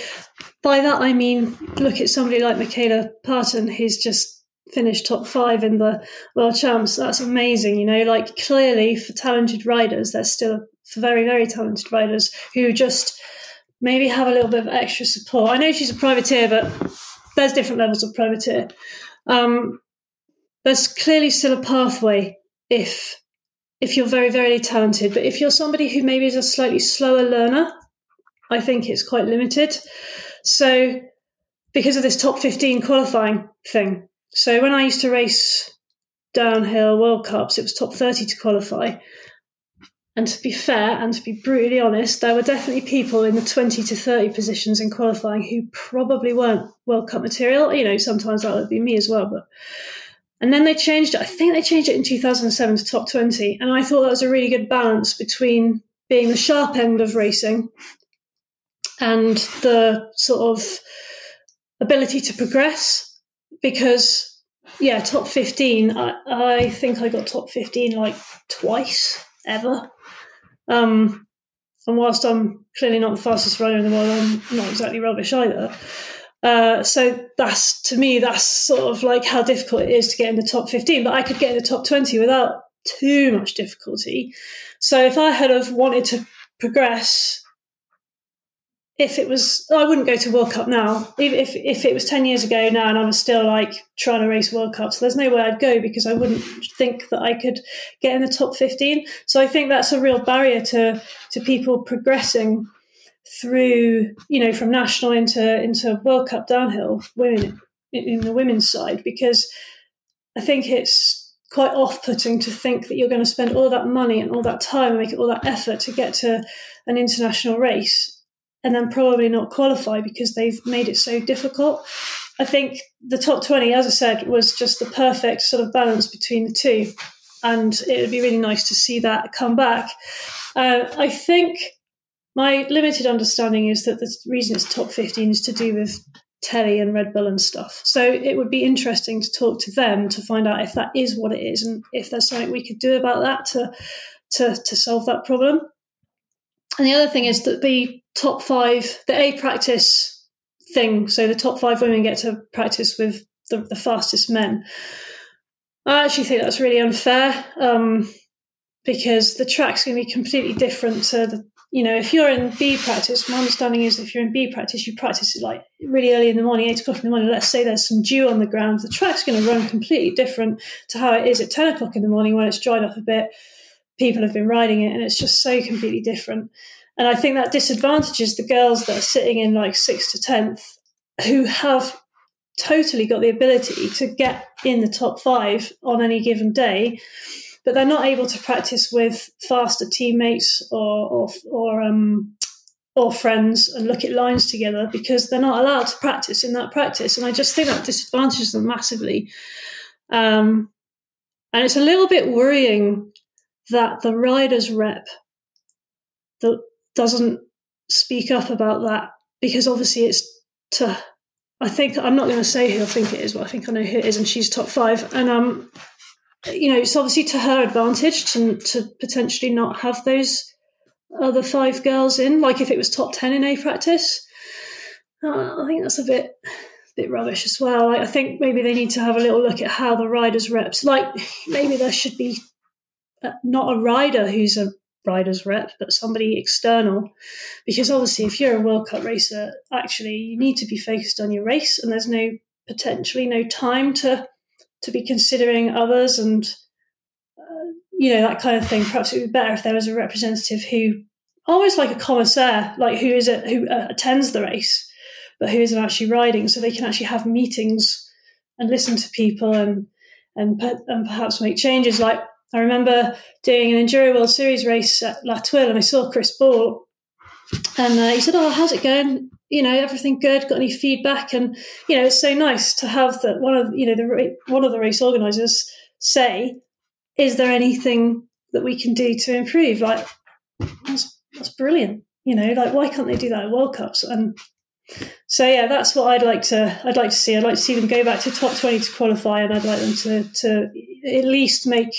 by that I mean look at somebody like Mikayla Parton who's just finished top five in the world champs. That's amazing, you know. Like clearly for talented riders, there's still for very very talented riders who just maybe have a little bit of extra support. I know she's a privateer, but there's different levels of privateer. Um, there's clearly still a pathway if if you're very very talented, but if you're somebody who maybe is a slightly slower learner, I think it's quite limited. So, because of this top 15 qualifying thing. So, when I used to race downhill World Cups, it was top 30 to qualify. And to be fair and to be brutally honest, there were definitely people in the 20 to 30 positions in qualifying who probably weren't World Cup material. You know, sometimes that would be me as well. But and then they changed it. I think they changed it in 2007 to top 20. And I thought that was a really good balance between being the sharp end of racing and the sort of ability to progress because yeah top 15 I, I think i got top 15 like twice ever. Um, and whilst i'm clearly not the fastest rider in the world i'm not exactly rubbish either. Uh, so that's to me that's sort of like how difficult it is to get in the top 15 but i could get in the top 20 without too much difficulty. So if i had have wanted to progress if it was, I wouldn't go to World Cup now. If if it was ten years ago now, and I was still like trying to race World Cups, there's no way I'd go because I wouldn't think that I could get in the top fifteen. So I think that's a real barrier to to people progressing through, you know, from national into into World Cup downhill women in the women's side because I think it's quite off-putting to think that you're going to spend all that money and all that time and make all that effort to get to an international race and then probably not qualify because they've made it so difficult. I think the top 20, as I said, was just the perfect sort of balance between the two. And it would be really nice to see that come back. Uh, I think my limited understanding is that the reason it's top 15 is to do with telly and Red Bull and stuff. So it would be interesting to talk to them to find out if that is what it is and if there's something we could do about that to to, to solve that problem. And the other thing is that the top five, the A practice thing, so the top five women get to practice with the, the fastest men. I actually think that's really unfair um, because the track's going to be completely different to the, you know, if you're in B practice, my understanding is if you're in B practice, you practice it like really early in the morning, eight o'clock in the morning. Let's say there's some dew on the ground. The track's going to run completely different to how it is at 10 o'clock in the morning when it's dried up a bit. People have been riding it and it's just so completely different. And I think that disadvantages the girls that are sitting in like sixth to tenth who have totally got the ability to get in the top five on any given day, but they're not able to practice with faster teammates or or, or um, or friends and look at lines together because they're not allowed to practice in that practice. And I just think that disadvantages them massively. Um, and it's a little bit worrying that the riders rep, the doesn't speak up about that because obviously it's to I think I'm not going to say who I think it is, but I think I know who it is, and she's top five. And um, you know, it's obviously to her advantage to to potentially not have those other five girls in, like if it was top 10 in A practice. Uh, I think that's a bit bit rubbish as well. Like, I think maybe they need to have a little look at how the riders reps. Like maybe there should be not a rider who's a rider's rep, but somebody external, because obviously if you're a World Cup racer, actually you need to be focused on your race, and there's no potentially no time to to be considering others and uh, you know that kind of thing. Perhaps it would be better if there was a representative who almost like a commissaire, like who is it who uh, attends the race but who isn't actually riding, so they can actually have meetings and listen to people and and and perhaps make changes. Like I remember doing an Enduro World Series race at La Thuile, and I saw Chris Ball, and uh, he said, "Oh, how's it going? You know, everything good? Got any feedback?" And you know, it's so nice to have that one of you know the one of the race organisers say, "Is there anything that we can do to improve?" Like that's that's brilliant. You know, like why can't they do that at World Cups? And so yeah, that's what I'd like to. I'd like to see. I'd like to see them go back to top twenty to qualify, and I'd like them to to at least make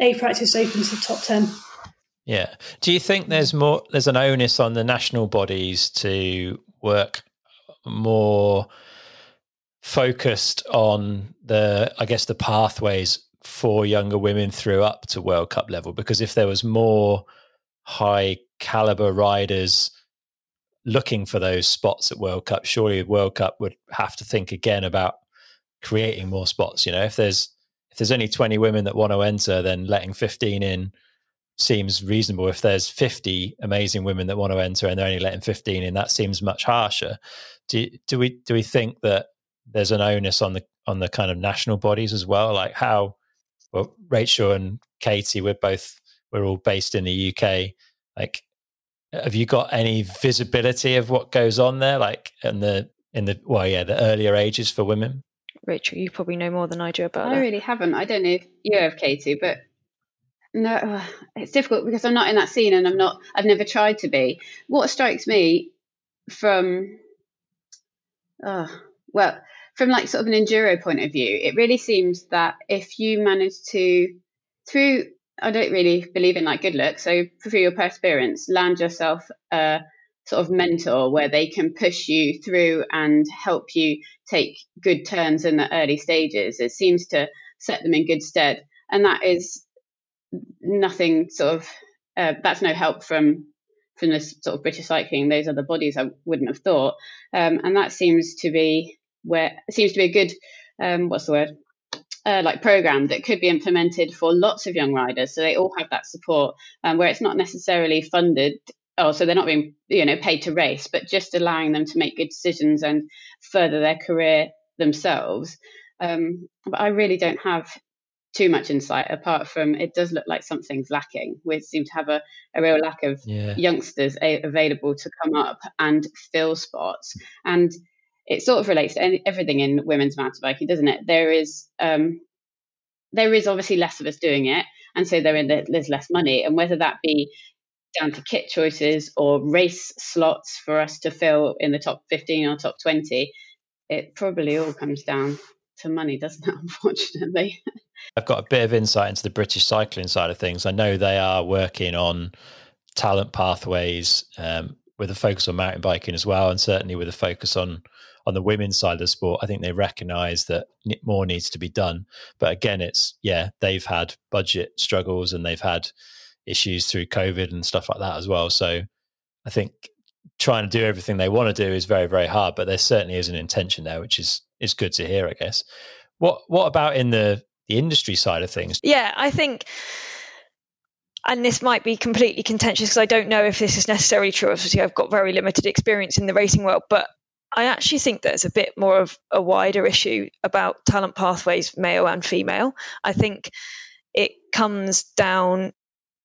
a practice open to the top ten. Yeah. Do you think there's more? There's an onus on the national bodies to work more focused on the, I guess, the pathways for younger women through up to World Cup level. Because if there was more high caliber riders looking for those spots at World Cup, surely World Cup would have to think again about creating more spots. You know, if there's if there's only 20 women that want to enter, then letting 15 in seems reasonable. If there's 50 amazing women that want to enter and they're only letting 15 in, that seems much harsher. Do do we do we think that there's an onus on the on the kind of national bodies as well? Like how well Rachel and Katie, we're both we're all based in the UK. Like have you got any visibility of what goes on there like in the in the well yeah the earlier ages for women rachel you probably know more than i do about it. i that. really haven't i don't know if you have katie but no uh, it's difficult because i'm not in that scene and i'm not i've never tried to be what strikes me from uh, well from like sort of an enduro point of view it really seems that if you manage to through I don't really believe in like good luck. So through your perseverance, land yourself a sort of mentor where they can push you through and help you take good turns in the early stages. It seems to set them in good stead, and that is nothing sort of uh, that's no help from from this sort of British cycling. Those other bodies I wouldn't have thought, um, and that seems to be where seems to be a good um, what's the word uh, like program that could be implemented for lots of young riders, so they all have that support, um, where it's not necessarily funded. Oh, so they're not being you know paid to race, but just allowing them to make good decisions and further their career themselves. Um, but I really don't have too much insight apart from it does look like something's lacking. We seem to have a, a real lack of yeah. youngsters a- available to come up and fill spots. And it sort of relates to any, everything in women's mountain biking, doesn't it? There is um, there is obviously less of us doing it, and so there is less money, and whether that be down to kit choices or race slots for us to fill in the top 15 or top 20, it probably all comes down to money, doesn't it? Unfortunately. I've got a bit of insight into the British cycling side of things. I know they are working on talent pathways um, with a focus on mountain biking as well, and certainly with a focus on on the women's side of the sport, I think they recognise that more needs to be done. But again, it's yeah, they've had budget struggles and they've had issues through COVID and stuff like that as well. So I think trying to do everything they want to do is very very hard. But there certainly is an intention there, which is is good to hear, I guess. What what about in the the industry side of things? Yeah, I think and this might be completely contentious because I don't know if this is necessarily true. Obviously, I've got very limited experience in the racing world, but I actually think there's a bit more of a wider issue about talent pathways, male and female. I think it comes down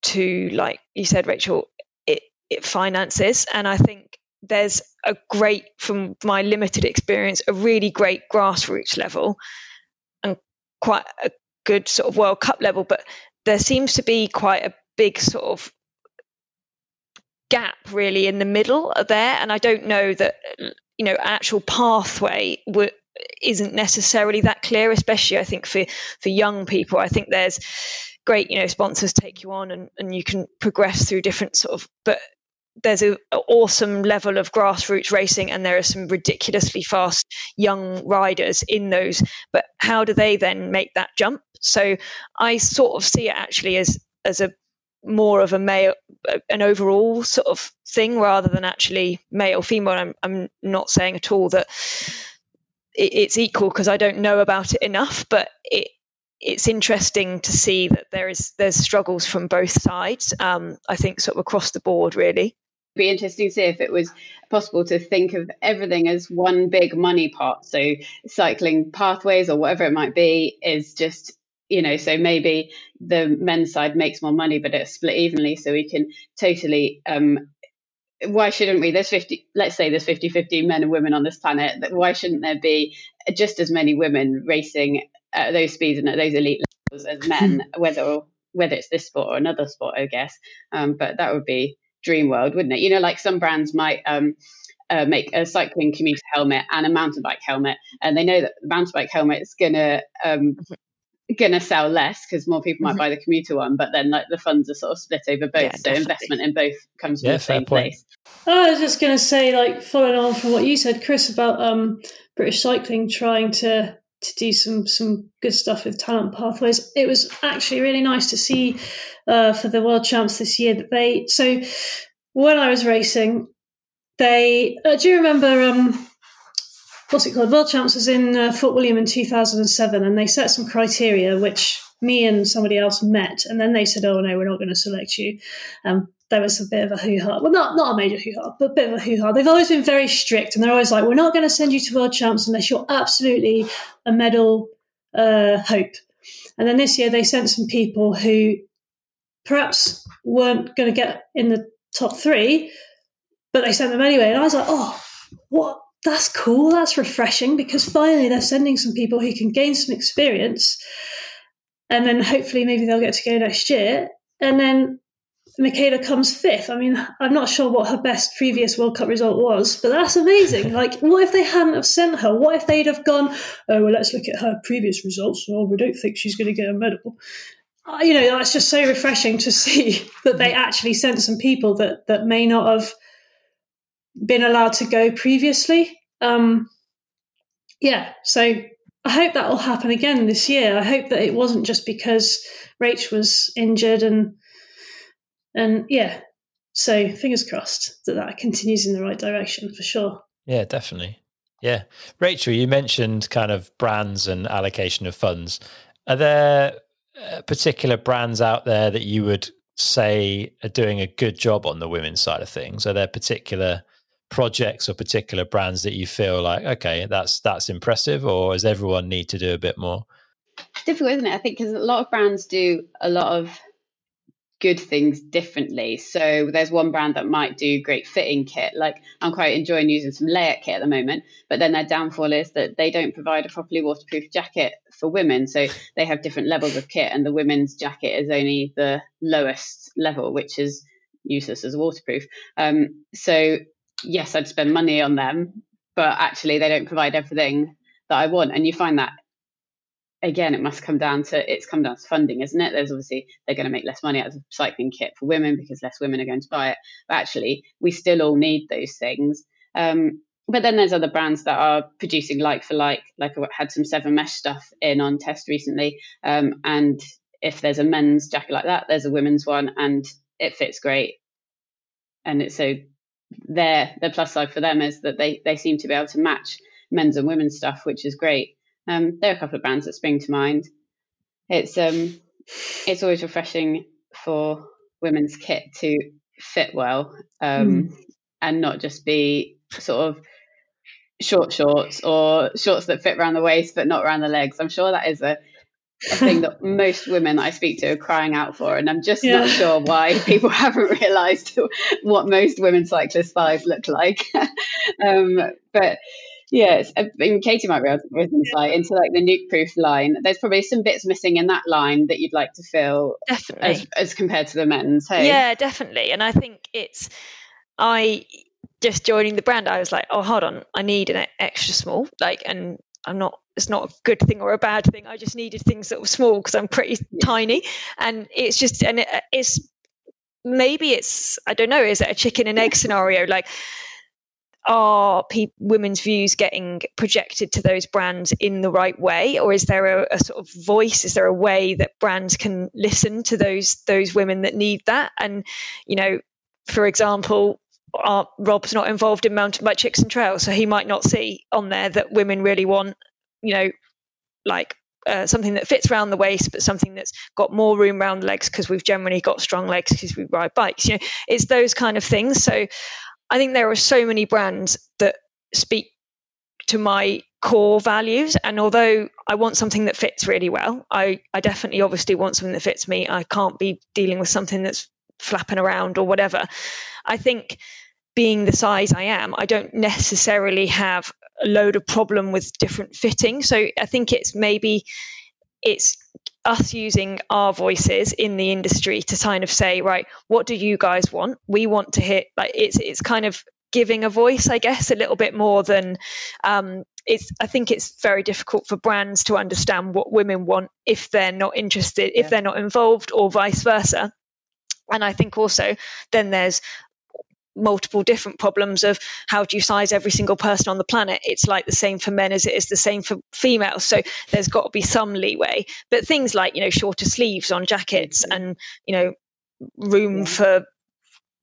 to, like you said, Rachel, it, it finances. And I think there's a great, from my limited experience, a really great grassroots level and quite a good sort of World Cup level. But there seems to be quite a big sort of gap really in the middle there and i don't know that you know actual pathway would isn't necessarily that clear, especially I think for for young people. I think there's great, you know, sponsors take you on and, and you can progress through different sort of but there's an awesome level of grassroots racing and there are some ridiculously fast young riders in those. But how do they then make that jump? So i sort of see it actually as as a more of a male an overall sort of thing rather than actually male or female. I'm, I'm not saying at all that it, it's equal because i don't know about it enough but it it's interesting to see that there is there's struggles from both sides um, i think sort of across the board really It'd be interesting to see if it was possible to think of everything as one big money pot. So cycling pathways or whatever it might be is just you know so maybe the men's side makes more money but it's split evenly so we can totally um why shouldn't we? There's 50 let's say there's 50 50 men and women on this planet. Why shouldn't there be just as many women racing at those speeds and at those elite levels as men whether whether it's this sport or another sport i guess? Um, but that would be dream world, wouldn't it? You know, like some brands might um, uh, make a cycling commuter helmet and a mountain bike helmet, and they know that the mountain bike helmet is gonna um, gonna sell less because more people might mm-hmm. buy the commuter one, but then like the funds are sort of split over both, yeah, so definitely. investment in both comes from yeah, the same place. I was just gonna say, like following on from what you said, Chris, about um, British cycling trying to to do some some good stuff with talent pathways. It was actually really nice to see uh, for the world champs this year that they. So when I was racing, they uh, do you remember um, what's it called? World champs was in uh, Fort William in two thousand and seven, and they set some criteria which me and somebody else met, and then they said, "Oh no, we're not going to select you." Um, there was a bit of a hoo ha. Well, not not a major hoo ha, but a bit of a hoo ha. They've always been very strict, and they're always like, "We're not going to send you to world champs unless you're absolutely a medal uh, hope." And then this year, they sent some people who perhaps weren't going to get in the top three, but they sent them anyway. And I was like, "Oh, what? That's cool. That's refreshing because finally they're sending some people who can gain some experience." And then hopefully, maybe they'll get to go next year. And then Mikayla comes fifth. I mean, I'm not sure what her best previous World Cup result was, but that's amazing. like, what if they hadn't have sent her? What if they'd have gone, oh, well, let's look at her previous results. Oh, we don't think she's going to get a medal. Uh, you know, that's just so refreshing to see that they actually sent some people that, that may not have been allowed to go previously. Um, yeah, so I hope that will happen again this year. I hope that it wasn't just because Rach was injured and and yeah, so fingers crossed that that continues in the right direction for sure. Yeah, definitely. Yeah. Rachel, you mentioned kind of brands and allocation of funds. Are there uh, particular brands out there that you would say are doing a good job on the women's side of things? Are there particular projects or particular brands that you feel like, okay, that's that's impressive, or does everyone need to do a bit more? Difficult, isn't it? I think because a lot of brands do a lot of good things differently. So there's one brand that might do great fitting kit. Like I'm quite enjoying using some Leatt kit at the moment, but then their downfall is that they don't provide a properly waterproof jacket for women. So they have different levels of kit, and the women's jacket is only the lowest level, which is useless as waterproof. Um, so yes, I'd spend money on them, but actually they don't provide everything that I want. And you find that again, it must come down to it's come down to funding, isn't it? There's obviously they're going to make less money out of cycling kit for women because less women are going to buy it. But actually, we still all need those things. Um, but then there's other brands that are producing like for like. Like I had some seven Mesh stuff in on test recently, um, and if there's a men's jacket like that, there's a women's one, and it fits great. And it's so their the plus side for them is that they they seem to be able to match men's and women's stuff, which is great. Um, there are a couple of brands that spring to mind. It's um, it's always refreshing for women's kit to fit well um, mm. and not just be sort of short shorts or shorts that fit around the waist but not around the legs. I'm sure that is a, a thing that most women I speak to are crying out for, and I'm just yeah. not sure why people haven't realised what most women cyclist thighs look like. um, but Yes, I mean, Katie might be able to insight into like the Nukeproof line. There's probably some bits missing in that line that you'd like to fill, definitely, as, as compared to the men's. Hey, yeah, definitely. And I think it's I just joining the brand. I was like, oh, hold on, I need an extra small, like, and I'm not it's not a good thing or a bad thing. I just needed things that were small because I'm pretty yeah. tiny, and it's just and it, it's maybe it's I don't know. Is it a chicken and egg scenario? Like, are pe- women's views getting projected to those brands in the right way, or is there a, a, sort of voice? Is there a way that brands can listen to those those women that need that? And you know, for example, our, Rob's not involved in mountain bike chicks and trails, so he might not see on there that women really want you know, like uh, something that fits around the waist, but something that's got more room around the legs because we've generally got strong legs because we ride bikes. You know, it's those kind of things. So I think there are so many brands that speak to my core values. And although I want something that fits really well, I, I definitely obviously want something that fits me. I can't be dealing with something that's flapping around or whatever. I think being the size I am, I don't necessarily have a load of problem with different fitting. So I think it's maybe it's us using our voices in the industry to kind of say, right, what do you guys want? We want to hit like it's it's kind of giving a voice, I guess, a little bit more than um, it's. I think it's very difficult for brands to understand what women want if they're not interested, if they're not involved, or vice versa. And I think also then there's multiple different problems of how do you size every single person on the planet? It's like the same for men as it is the same for females. So there's got to be some leeway. But things like you know shorter sleeves on jackets mm-hmm. and you know room for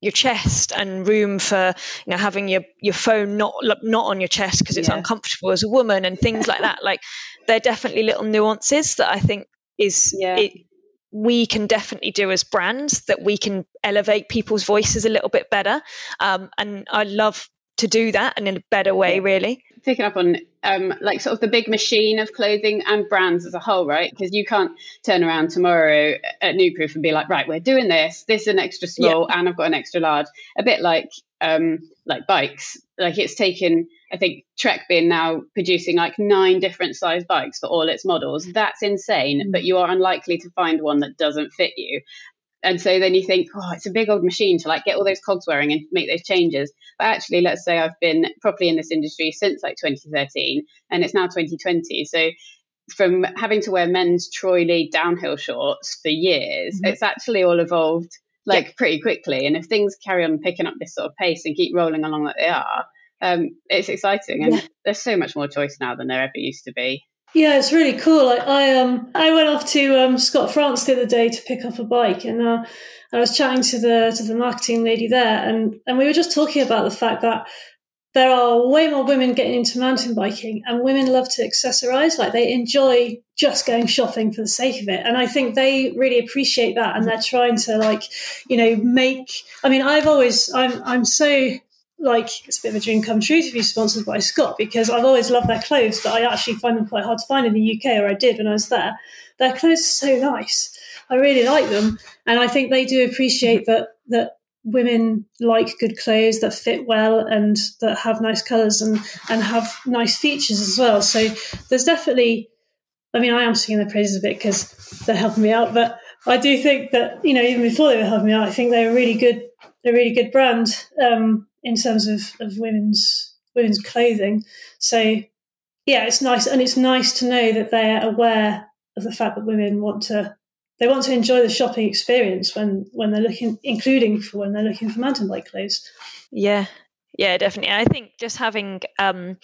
your chest and room for you know having your your phone not not on your chest because it's yeah. uncomfortable as a woman and things like that. Like they're definitely little nuances that i think is yeah. it, we can definitely do as brands that we can elevate people's voices a little bit better. Um, and I love to do that and in a better way, really. Picking up on um, like sort of the big machine of clothing and brands as a whole, right? Because you can't turn around tomorrow at Nukeproof and be like, right, we're doing this. This is an extra small, yeah. and I've got an extra large. A bit like um, like bikes. Like it's taken I think Trek being now producing like nine different size bikes for all its models. That's insane, mm. but you are unlikely to find one that doesn't fit you. And so then you think, oh, it's a big old machine to like get all those cogs wearing and make those changes. But actually, let's say I've been properly in this industry since like 2013 and it's now 2020. So from having to wear men's Troy Lee downhill shorts for years, mm-hmm. it's actually all evolved like yeah. pretty quickly. And if things carry on picking up this sort of pace and keep rolling along like they are, um, it's exciting, and yeah. there's so much more choice now than there ever used to be. Yeah, it's really cool. I, I um I went off to um, Scott France the other day to pick up a bike, and uh, I was chatting to the to the marketing lady there, and and we were just talking about the fact that there are way more women getting into mountain biking, and women love to accessorize. Like they enjoy just going shopping for the sake of it, and I think they really appreciate that, and they're trying to like, you know, make. I mean, I've always I'm I'm so like it's a bit of a dream come true to be sponsored by Scott because I've always loved their clothes, but I actually find them quite hard to find in the UK, or I did when I was there. Their clothes are so nice. I really like them, and I think they do appreciate that that women like good clothes that fit well and that have nice colours and and have nice features as well. So there's definitely, I mean, I am singing their praises a bit because they're helping me out, but I do think that you know even before they were helping me out, I think they're a really good, a really good brand. Um, in terms of, of women's women's clothing. So yeah, it's nice and it's nice to know that they're aware of the fact that women want to they want to enjoy the shopping experience when when they're looking including for when they're looking for mountain bike clothes. Yeah. Yeah, definitely. I think just having um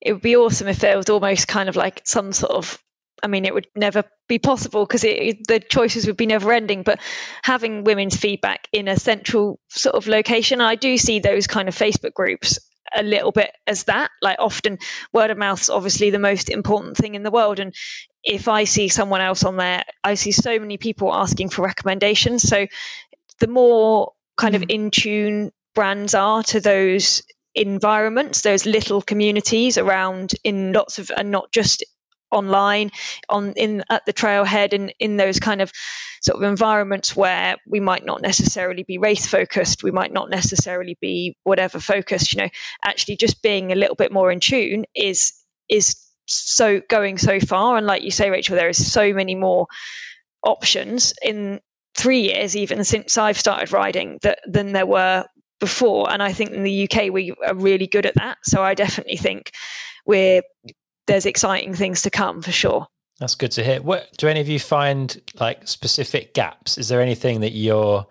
it would be awesome if there was almost kind of like some sort of I mean, it would never be possible because the choices would be never ending. But having women's feedback in a central sort of location, I do see those kind of Facebook groups a little bit as that. Like often, word of mouth is obviously the most important thing in the world. And if I see someone else on there, I see so many people asking for recommendations. So the more kind of mm. in tune brands are to those environments, those little communities around in lots of, and not just online on in at the trailhead and in those kind of sort of environments where we might not necessarily be race focused we might not necessarily be whatever focused you know. Actually just being a little bit more in tune is is so going so far. And like you say rachel there is so many more options in three years even since i've started riding that than there were before. And i think in the uk we are really good at that. So i definitely think we're there's exciting things to come for sure. That's good to hear. What do any of you find like specific gaps? Is there anything that you're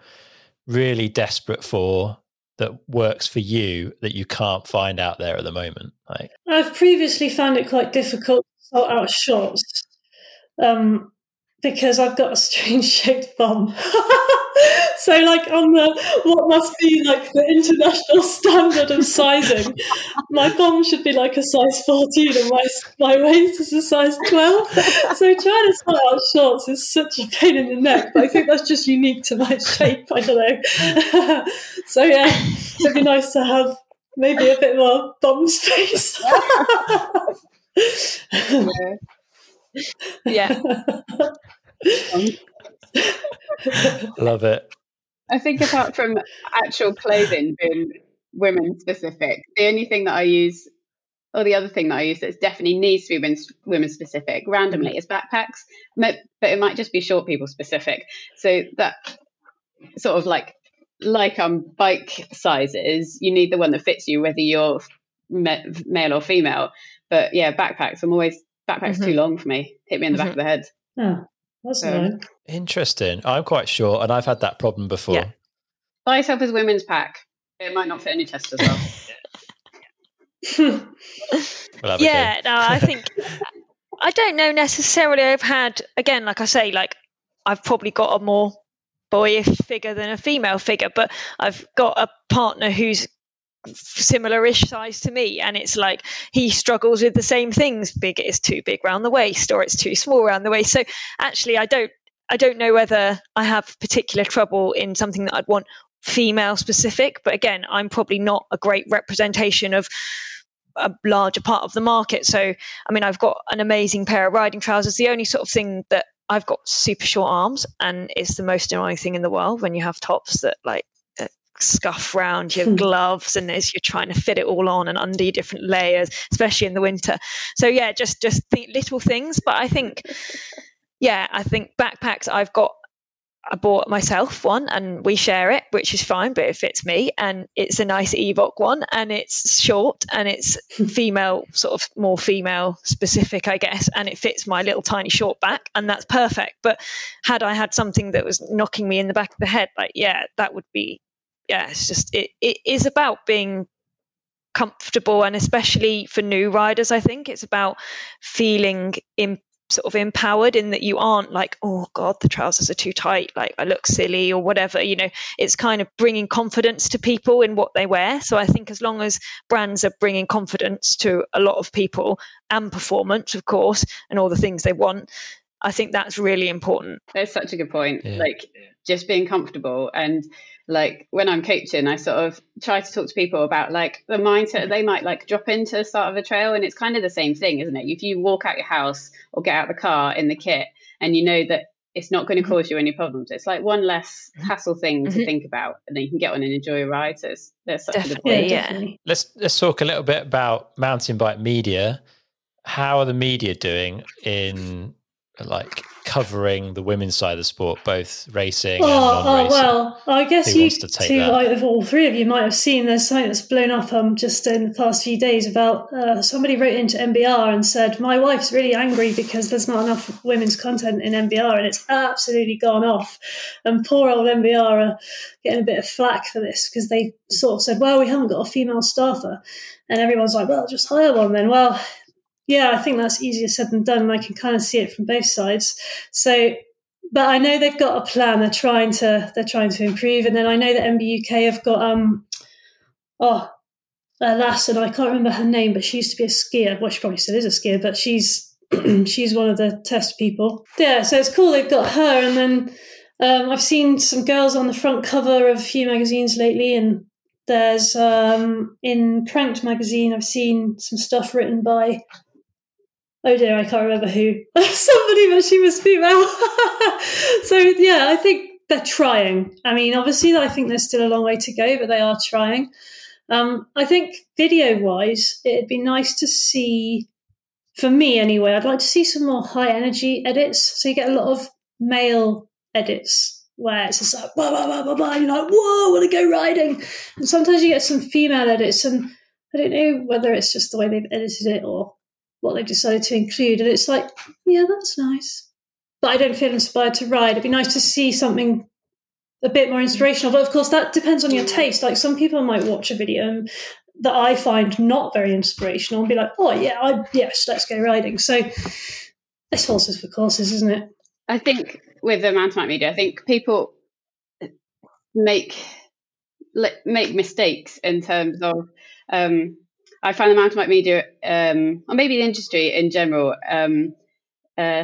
really desperate for that works for you that you can't find out there at the moment? Like I've previously found it quite difficult to sort out shots um, because I've got a strange shaped bum. so like on the what must be like the international standard of sizing, my bum should be like a size 14 and my my waist is a size 12. So trying to sort out shorts is such a pain in the neck, but I think that's just unique to my shape. I don't know. so yeah, it'd be nice to have maybe a bit more bum space. yeah. Love it. I think apart from actual clothing being women specific, the only thing that I use, or the other thing that I use that definitely needs to be women specific randomly is backpacks, but it might just be short people specific. So that sort of like like um bike sizes, you need the one that fits you, whether you're male or female. But yeah, backpacks. I'm always backpacks mm-hmm. too long for me. Hit me in the mm-hmm. back of the head. Oh, that's um, Interesting. I'm quite sure, and I've had that problem before. Yeah. Buy yourself as women's pack. It might not fit any chest as well. we'll yeah, no, I think I don't know necessarily. I've had again, like I say, like I've probably got a more boyish figure than a female figure, but I've got a partner who's similar-ish size to me and it's like he struggles with the same things big it's too big around the waist or it's too small around the waist. So actually i don't i don't know whether i have particular trouble in something that i'd want female specific but again i'm probably not a great representation of a larger part of the market. So i mean i've got an amazing pair of riding trousers. The only sort of thing that I've got super short arms, and it's the most annoying thing in the world when you have tops that like scuff round your hmm. gloves and as you're trying to fit it all on and under different layers especially in the winter so yeah just just little things but i think yeah i think backpacks i've got I bought myself one and we share it, which is fine, but it fits me. And it's a nice Evoc one and it's short and it's hmm. female, sort of more female specific, I guess. And it fits my little tiny short back and that's perfect. But had I had something that was knocking me in the back of the head, like, yeah, that would be yeah, it's just it, it is about being comfortable and especially for new riders, I think it's about feeling in, sort of empowered in that you aren't like, oh God, the trousers are too tight, like I look silly or whatever. You know, it's kind of bringing confidence to people in what they wear. So I think as long as brands are bringing confidence to a lot of people and performance, of course, and all the things they want, I think that's really important. That's such a good point. Yeah. Like just being comfortable and like when I'm coaching, I sort of try to talk to people about like the mindset they might like drop into the start of a trail. And it's kind of the same thing, isn't it? If you walk out your house or get out the car in the kit and you know that it's not going to mm-hmm. cause you any problems, it's like one less mm-hmm. hassle thing mm-hmm. to think about. And then you can get on and enjoy a ride. So it's, there's such definitely, a good point. Yeah. Let's, let's talk a little bit about mountain bike media. How are the media doing in like covering the women's side of the sport, both racing oh, and non-racing. Oh well, I guess you two, out of all three of you, might have seen there's something that's blown up um, just in the past few days about uh, somebody wrote into MBR and said my wife's really angry because there's not enough women's content in MBR and it's absolutely gone off. And poor old MBR are getting a bit of flack for this because they sort of said, well, we haven't got a female staffer, and everyone's like, well, just hire one then. Well, yeah, I think that's easier said than done. I can kind of see it from both sides. So, but I know they've got a plan. They're trying to they're trying to improve, and then I know that MBUK have got um oh a lass, and I can't remember her name, but she used to be a skier. Well, she probably still is a skier, but she's she's one of the test people. Yeah, so it's cool they've got her, and then um, I've seen some girls on the front cover of a few magazines lately, and there's um, in Cranked magazine I've seen some stuff written by oh dear, I can't remember who. Somebody, but she was female. so yeah, I think they're trying. I mean, obviously, I think there's still a long way to go, but they are trying. Um, I think video wise, it'd be nice to see, for me anyway, I'd like to see some more high energy edits. So you get a lot of male edits where it's just like, blah, blah, blah, blah, blah. You're like, whoa, I want to go riding. And sometimes you get some female edits, and I don't know whether it's just the way they've edited it or what they've decided to include. And it's like, yeah, that's nice. But I don't feel inspired to ride. It'd be nice to see something a bit more inspirational. But of course, that depends on your taste. Like some people might watch a video that I find not very inspirational and be like, oh, yeah, I, yes, let's go riding. So it's horses for courses, isn't it? I think with the mountain bike media, I think people make make mistakes in terms of um, I find the mountain bike media, um, or maybe the industry in general, um, uh,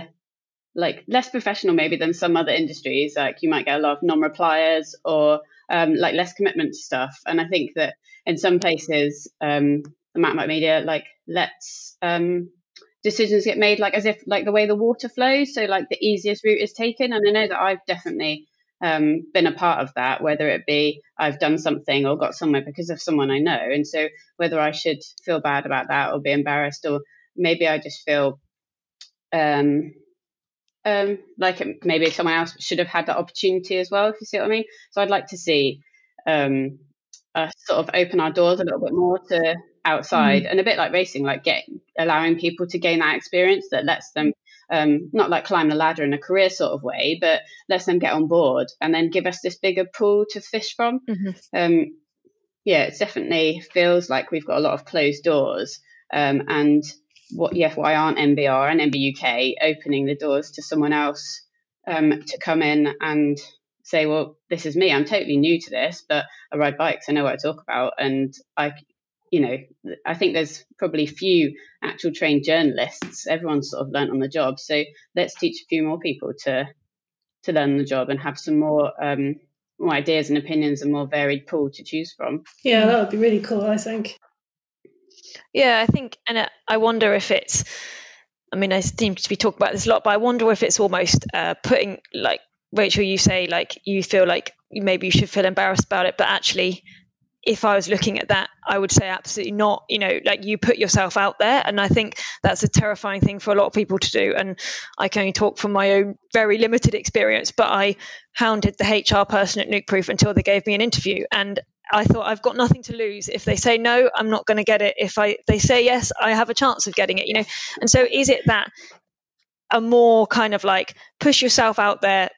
like less professional maybe than some other industries. Like you might get a lot of non-repliers or um, like less commitment to stuff. And I think that in some places, um, the mountain bike media like lets um, decisions get made like as if like the way the water flows. So like the easiest route is taken. And I know that I've definitely um, been a part of that, whether it be I've done something or got somewhere because of someone I know. And so whether I should feel bad about that or be embarrassed, or maybe I just feel um, um, like maybe someone else should have had that opportunity as well, if you see what I mean. So I'd like to see um, us sort of open our doors a little bit more to outside mm. and a bit like racing, like get allowing people to gain that experience that lets them um, not like climb the ladder in a career sort of way, but lets them get on board and then give us this bigger pool to fish from. Mm-hmm. Um, yeah, it definitely feels like we've got a lot of closed doors. Um, and what, yeah, why aren't MBR and MBUK opening the doors to someone else um, to come in and say, well, this is me. I'm totally new to this, but I ride bikes. I know what I talk about, and I you know, I think there's probably few actual trained journalists. Everyone's sort of learnt on the job. So let's teach a few more people to to learn the job and have some more um, more ideas and opinions and more varied pool to choose from. Yeah, that would be really cool. I think. Yeah, I think, and I wonder if it's. I mean, I seem to be talking about this a lot, but I wonder if it's almost uh, putting like Rachel. You say like you feel like maybe you should feel embarrassed about it, but actually if I was looking at that, I would say absolutely not. You know, like you put yourself out there. And I think that's a terrifying thing for a lot of people to do. And I can only talk from my own very limited experience, but I hounded the HR person at Nukeproof until they gave me an interview. And I thought I've got nothing to lose. If they say no, I'm not going to get it. If I they say yes, I have a chance of getting it, you know. And so is it that a more kind of like push yourself out there,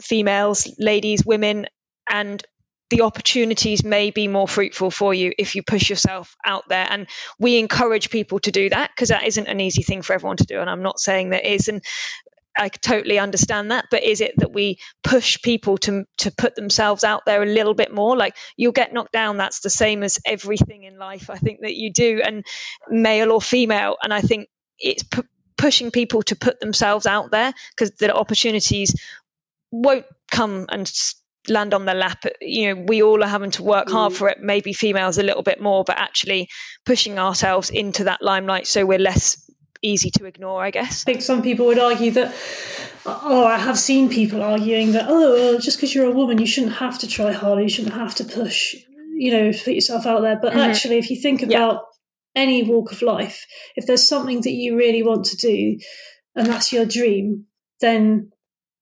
females, ladies, women, and the opportunities may be more fruitful for you if you push yourself out there. And we encourage people to do that because that isn't an easy thing for everyone to do. And I'm not saying that is. And I totally understand that, but is it that we push people to to put themselves out there a little bit more? Like you'll get knocked down. That's the same as everything in life. I think that you do, and male or female. And I think it's p- pushing people to put themselves out there because the opportunities won't come and land on their lap. You know, we all are having to work hard mm. for it. Maybe females a little bit more, but actually pushing ourselves into that limelight so we're less easy to ignore, I guess. I think some people would argue that, oh, I have seen people arguing that, oh, well, just because you're a woman, you shouldn't have to try harder, you shouldn't have to push, you know, put yourself out there. But mm-hmm. actually, if you think about yeah. any walk of life, if there's something that you really want to do and that's your dream, then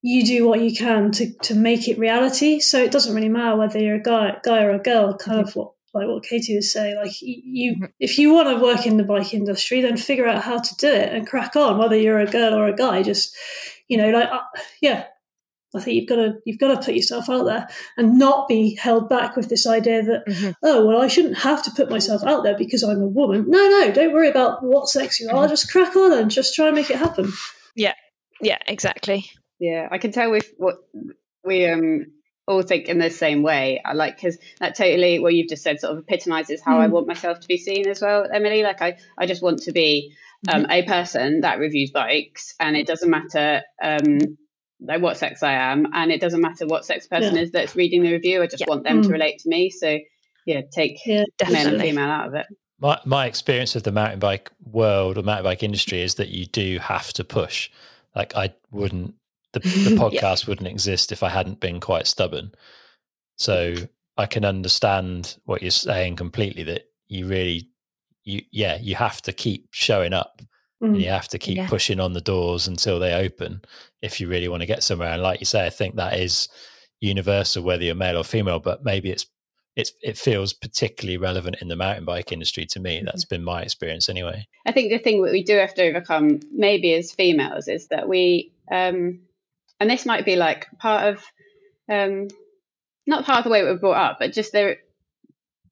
you do what you can to, to make it reality. So it doesn't really matter whether you're a guy, guy or a girl. Kind mm-hmm. of what like what Katie was saying. Like you, mm-hmm. if you want to work in the bike industry, then figure out how to do it and crack on. Whether you're a girl or a guy, just you know, like uh, yeah. I think you've got to you've got to put yourself out there and not be held back with this idea that mm-hmm. oh well I shouldn't have to put myself out there because I'm a woman. No, no, don't worry about what sex you are. Mm-hmm. Just crack on and just try and make it happen. Yeah, yeah, exactly. Yeah, I can tell with what we um all think in the same way. I like because that totally what you've just said sort of epitomizes how mm. I want myself to be seen as well, Emily. Like I, I just want to be um, mm-hmm. a person that reviews bikes, and it doesn't matter um, like what sex I am, and it doesn't matter what sex person yeah. is that's reading the review. I just yeah. want them mm. to relate to me. So yeah, take yeah, men and female out of it. My my experience of the mountain bike world or mountain bike industry is that you do have to push. Like I wouldn't the, the podcast yeah. wouldn't exist if I hadn't been quite stubborn. So I can understand what you're saying completely that you really you yeah, you have to keep showing up mm. and you have to keep yeah. pushing on the doors until they open if you really want to get somewhere. And like you say, I think that is universal whether you're male or female, but maybe it's it it feels particularly relevant in the mountain bike industry to me. That's been my experience anyway. I think the thing that we do have to overcome, maybe as females, is that we, um, and this might be like part of, um, not part of the way we were brought up, but just the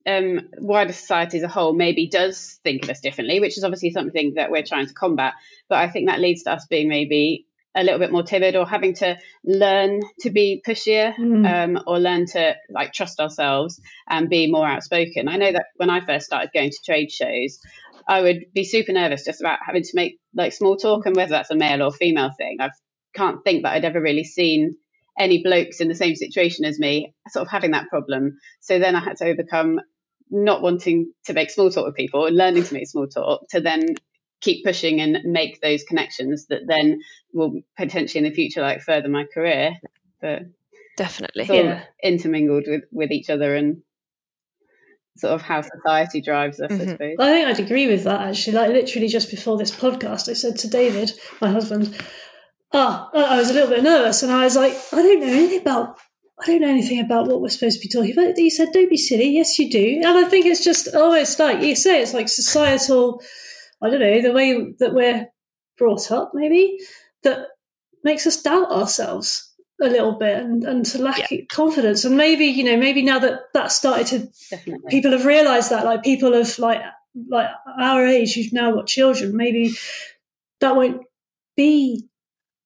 um, wider society as a whole maybe does think of us differently, which is obviously something that we're trying to combat. But I think that leads to us being maybe a little bit more timid or having to learn to be pushier mm. um, or learn to like trust ourselves and be more outspoken. I know that when I first started going to trade shows, I would be super nervous just about having to make like small talk and whether that's a male or female thing. I can't think that I'd ever really seen any blokes in the same situation as me sort of having that problem. So then I had to overcome not wanting to make small talk with people and learning to make small talk to then keep pushing and make those connections that then will potentially in the future like further my career but definitely yeah. intermingled with with each other and sort of how society drives us mm-hmm. i suppose i think i'd agree with that actually like literally just before this podcast i said to david my husband oh, i was a little bit nervous and i was like i don't know anything about I don't know anything about what we're supposed to be talking about. He said, Don't be silly. Yes, you do. And I think it's just almost like you say, it's like societal I don't know, the way that we're brought up, maybe, that makes us doubt ourselves a little bit and, and to lack yeah. confidence. And maybe, you know, maybe now that that started to, Definitely. people have realized that, like people of like, like our age who've now got children, maybe that won't be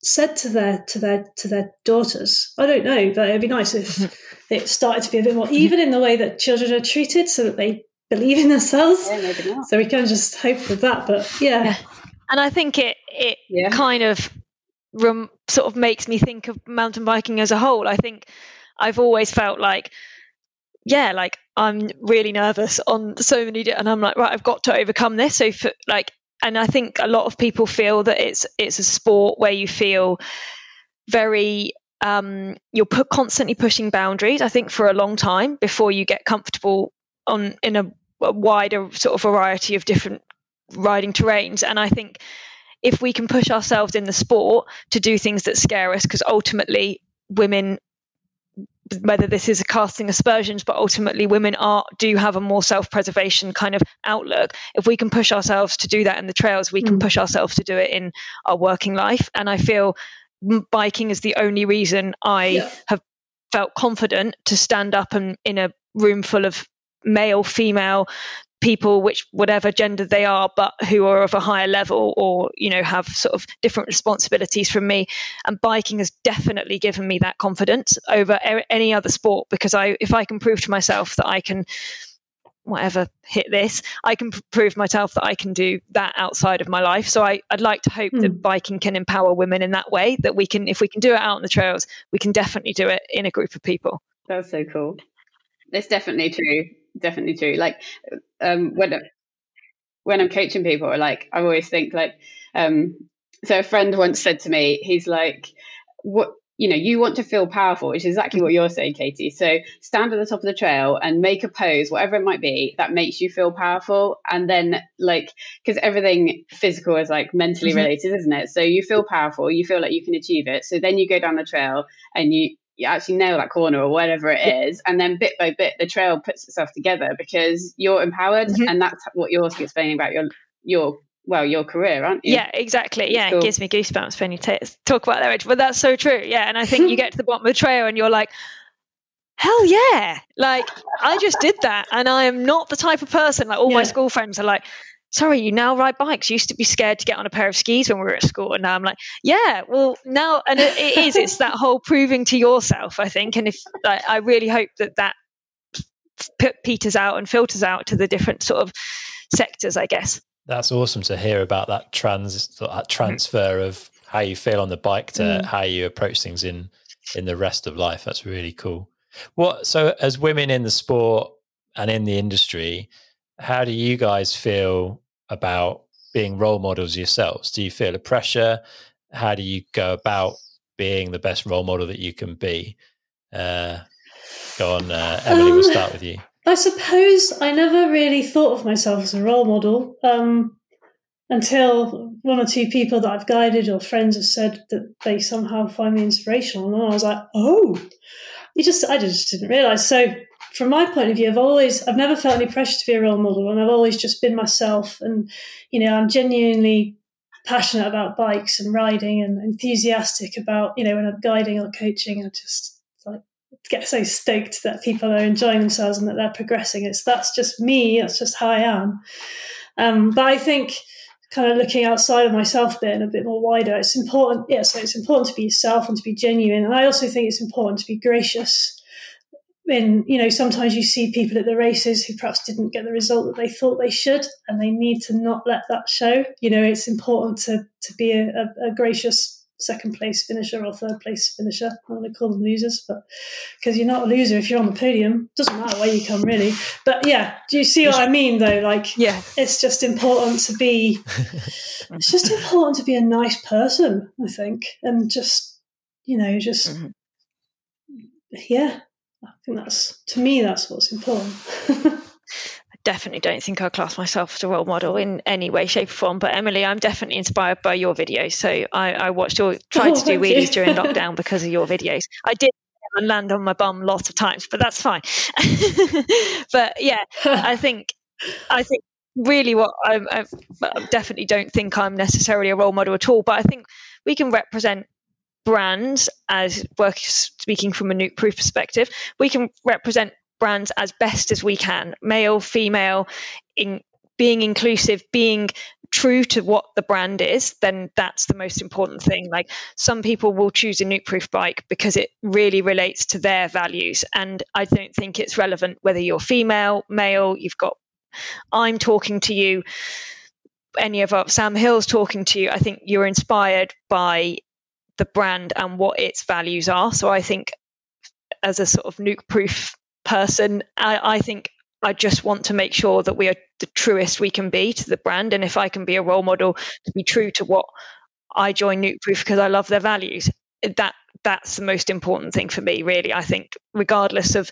said to their to their to their daughters. I don't know, but it'd be nice if it started to be a bit more even in the way that children are treated, so that they believe in themselves. Yeah, so we can just hope for that. But yeah. yeah. And I think it it yeah. kind of rem- sort of makes me think of mountain biking as a whole. I think I've always felt like yeah, like I'm really nervous on so many, and I'm like, right, I've got to overcome this. So, for, like, and I think a lot of people feel that it's it's a sport where you feel very um, you're put, constantly pushing boundaries. I think for a long time before you get comfortable on in a, a wider sort of variety of different riding terrains. And I think if we can push ourselves in the sport to do things that scare us, because ultimately women whether this is casting aspersions, but ultimately women are do have a more self-preservation kind of outlook. If we can push ourselves to do that in the trails, we can mm. push ourselves to do it in our working life. And I feel biking is the only reason I yeah. have felt confident to stand up and in a room full of male, female people which whatever gender they are but who are of a higher level or you know have sort of different responsibilities from me and biking has definitely given me that confidence over any other sport because i if i can prove to myself that i can whatever hit this i can prove myself that i can do that outside of my life so I, i'd like to hope mm. that hmm. biking can empower women in that way that we can if we can do it out on the trails we can definitely do it in a group of people that's so cool it's definitely true definitely true. Like um, when when I'm coaching people, like I always think like um, so. A friend once said to me, he's like, "What you know, you want to feel powerful, which is exactly what you're saying, Katie. So stand at the top of the trail and make a pose, whatever it might be, that makes you feel powerful. And then, like, because everything physical is like mentally mm-hmm. related, isn't it? So you feel powerful, you feel like you can achieve it. So then you go down the trail and you you actually nail that corner or whatever it is, and then bit by bit the trail puts itself together because you're empowered, mm-hmm. and that's what you're also explaining about your your well your career, aren't you? Yeah, exactly. Yeah, cool. it gives me goosebumps when you t- talk about that, but that's so true. Yeah, and I think you get to the bottom of the trail and you're like. Hell yeah. Like, I just did that. And I am not the type of person, like, all yeah. my school friends are like, sorry, you now ride bikes. You used to be scared to get on a pair of skis when we were at school. And now I'm like, yeah, well, now, and it, it is, it's that whole proving to yourself, I think. And if I, I really hope that that peters out and filters out to the different sort of sectors, I guess. That's awesome to hear about that trans that transfer of how you feel on the bike to mm. how you approach things in in the rest of life. That's really cool. What so as women in the sport and in the industry, how do you guys feel about being role models yourselves? Do you feel a pressure? How do you go about being the best role model that you can be? Uh, go on, uh, Emily. Um, we'll start with you. I suppose I never really thought of myself as a role model um, until one or two people that I've guided or friends have said that they somehow find me inspirational, and I was like, "Oh, you just I just didn't realize." So from my point of view, I've always, I've never felt any pressure to be a role model, and I've always just been myself. And you know, I'm genuinely passionate about bikes and riding, and enthusiastic about you know when I'm guiding or coaching. I just like get so stoked that people are enjoying themselves and that they're progressing. It's that's just me. That's just how I am. Um, but I think kind of looking outside of myself a bit and a bit more wider, it's important. Yeah, so it's important to be yourself and to be genuine. And I also think it's important to be gracious. In you know, sometimes you see people at the races who perhaps didn't get the result that they thought they should, and they need to not let that show. You know, it's important to to be a, a, a gracious second place finisher or third place finisher. I don't want to call them losers, but because you're not a loser if you're on the podium. Doesn't matter where you come, really. But yeah, do you see what I mean? Though, like, yeah, it's just important to be. it's just important to be a nice person, I think, and just you know, just mm-hmm. yeah. I think that's to me that's what's important. I definitely don't think I class myself as a role model in any way, shape, or form. But Emily, I'm definitely inspired by your videos. So I, I watched or tried oh, to do wheelies during lockdown because of your videos. I did land on my bum lots of times, but that's fine. but yeah, I think I think really what I, I definitely don't think I'm necessarily a role model at all. But I think we can represent brands as work speaking from a Nukeproof perspective we can represent brands as best as we can male female in being inclusive being true to what the brand is then that's the most important thing. Like some people will choose a Nukeproof bike because it really relates to their values and i don't think it's relevant whether you're female male you've got i'm talking to you any of our sam hill's talking to you i think you're inspired by the brand and what its values are so i think as a sort of Nukeproof person. I, I think I just want to make sure that we are the truest we can be to the brand. And if I can be a role model to be true to what I join Nukeproof because I love their values, that that's the most important thing for me, really. I think, regardless of,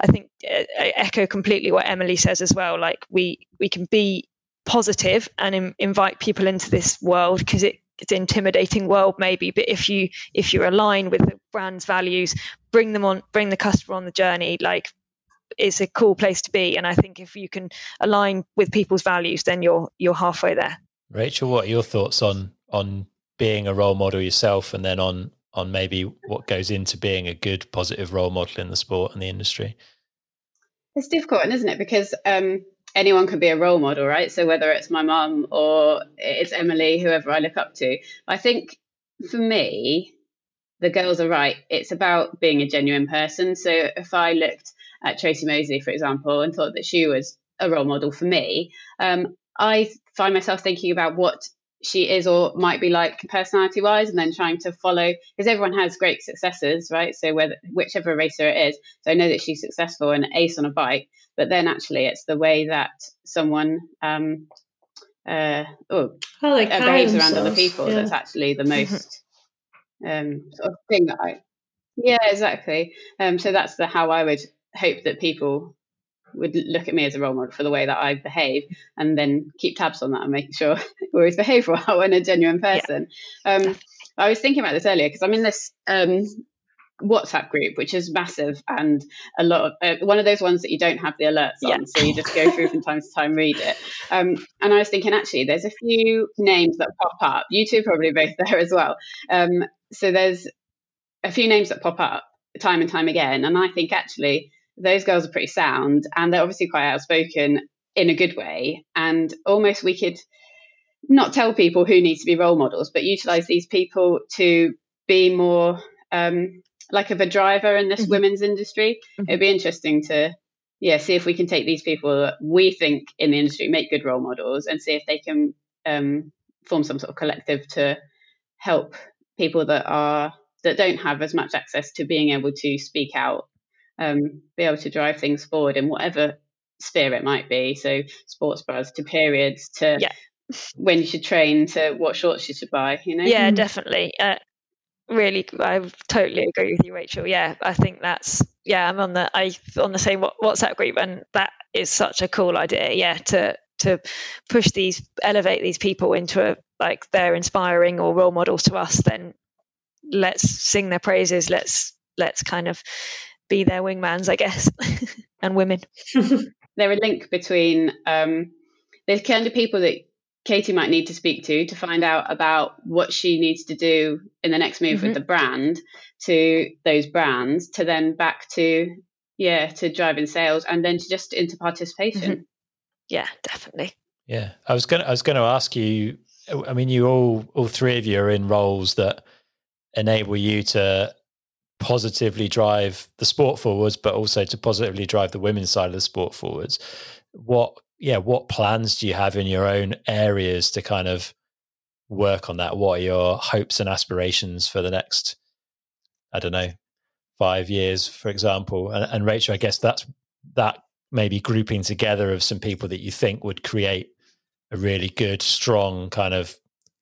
I think I echo completely what Emily says as well. Like we we can be positive and Im- invite people into this world because it it's an intimidating world maybe but if you if you align with the brand's values bring them on bring the customer on the journey like it's a cool place to be. And i think if you can align with people's values then you're you're halfway there. Rachel what are your thoughts on on being a role model yourself and then on on maybe what goes into being a good positive role model in the sport and the industry? It's difficult isn't it? Because um anyone can be a role model, right? So whether it's my mum or it's Emily, whoever I look up to, I think for me, the girls are right. It's about being a genuine person. So if I looked at Tracy Moseley, for example, and thought that she was a role model for me, um, I find myself thinking about what she is or might be like personality wise and then trying to follow because everyone has great successes right so whether whichever racer it is so i know that she's successful and ace on a bike but then actually it's the way that someone um uh oh, like uh, behaves around other people yeah. that's actually the most um sort of thing that i yeah exactly um so that's the how i would hope that people would look at me as a role model for the way that I behave and then keep tabs on that and make sure we always behave well and a genuine person. Yeah. Um, I was thinking about this earlier because I'm in this um, WhatsApp group, which is massive and a lot of uh, one of those ones that you don't have the alerts yeah. on, so you just go through from time to time, read it. Um, and I was thinking, actually, there's a few names that pop up. You two probably both there as well. Um, so there's a few names that pop up time and time again, and I think actually those girls are pretty sound and they're obviously quite outspoken in a good way. And almost we could not tell people who need to be role models, but utilize these people to be more um, like of a driver in this mm-hmm. women's industry. Mm-hmm. It'd be interesting to, yeah, see if we can take these people that we think in the industry make good role models and see if they can um, form some sort of collective to help people that are that don't have as much access to being able to speak out um, be able to drive things forward in whatever sphere it might be. So sports bras to periods to yeah. when you should train to what shorts you should buy. You know. Yeah, mm. definitely. Uh, really, I totally agree with you, Rachel. Yeah, I think that's yeah. I'm on the I on the same WhatsApp group, and that is such a cool idea. Yeah, to to push these elevate these people into a like they're inspiring or role models to us then let's sing their praises let's let's kind of be their wingmans, I guess. and women. They're a link between um, the kind of people that Katie might need to speak to to find out about what she needs to do in the next move mm-hmm. with the brand to those brands to then back to yeah to driving sales and then to just into participation. Mm-hmm. Yeah, definitely. Yeah, I was gonna I was gonna ask you. I mean, you all all three of you are in roles that enable you to positively drive the sport forwards, but also to positively drive the women's side of the sport forwards. What yeah, what plans do you have in your own areas to kind of work on that? What are your hopes and aspirations for the next, I don't know, five years, for example? And, and Rachel, I guess that's that maybe grouping together of some people that you think would create a really good, strong kind of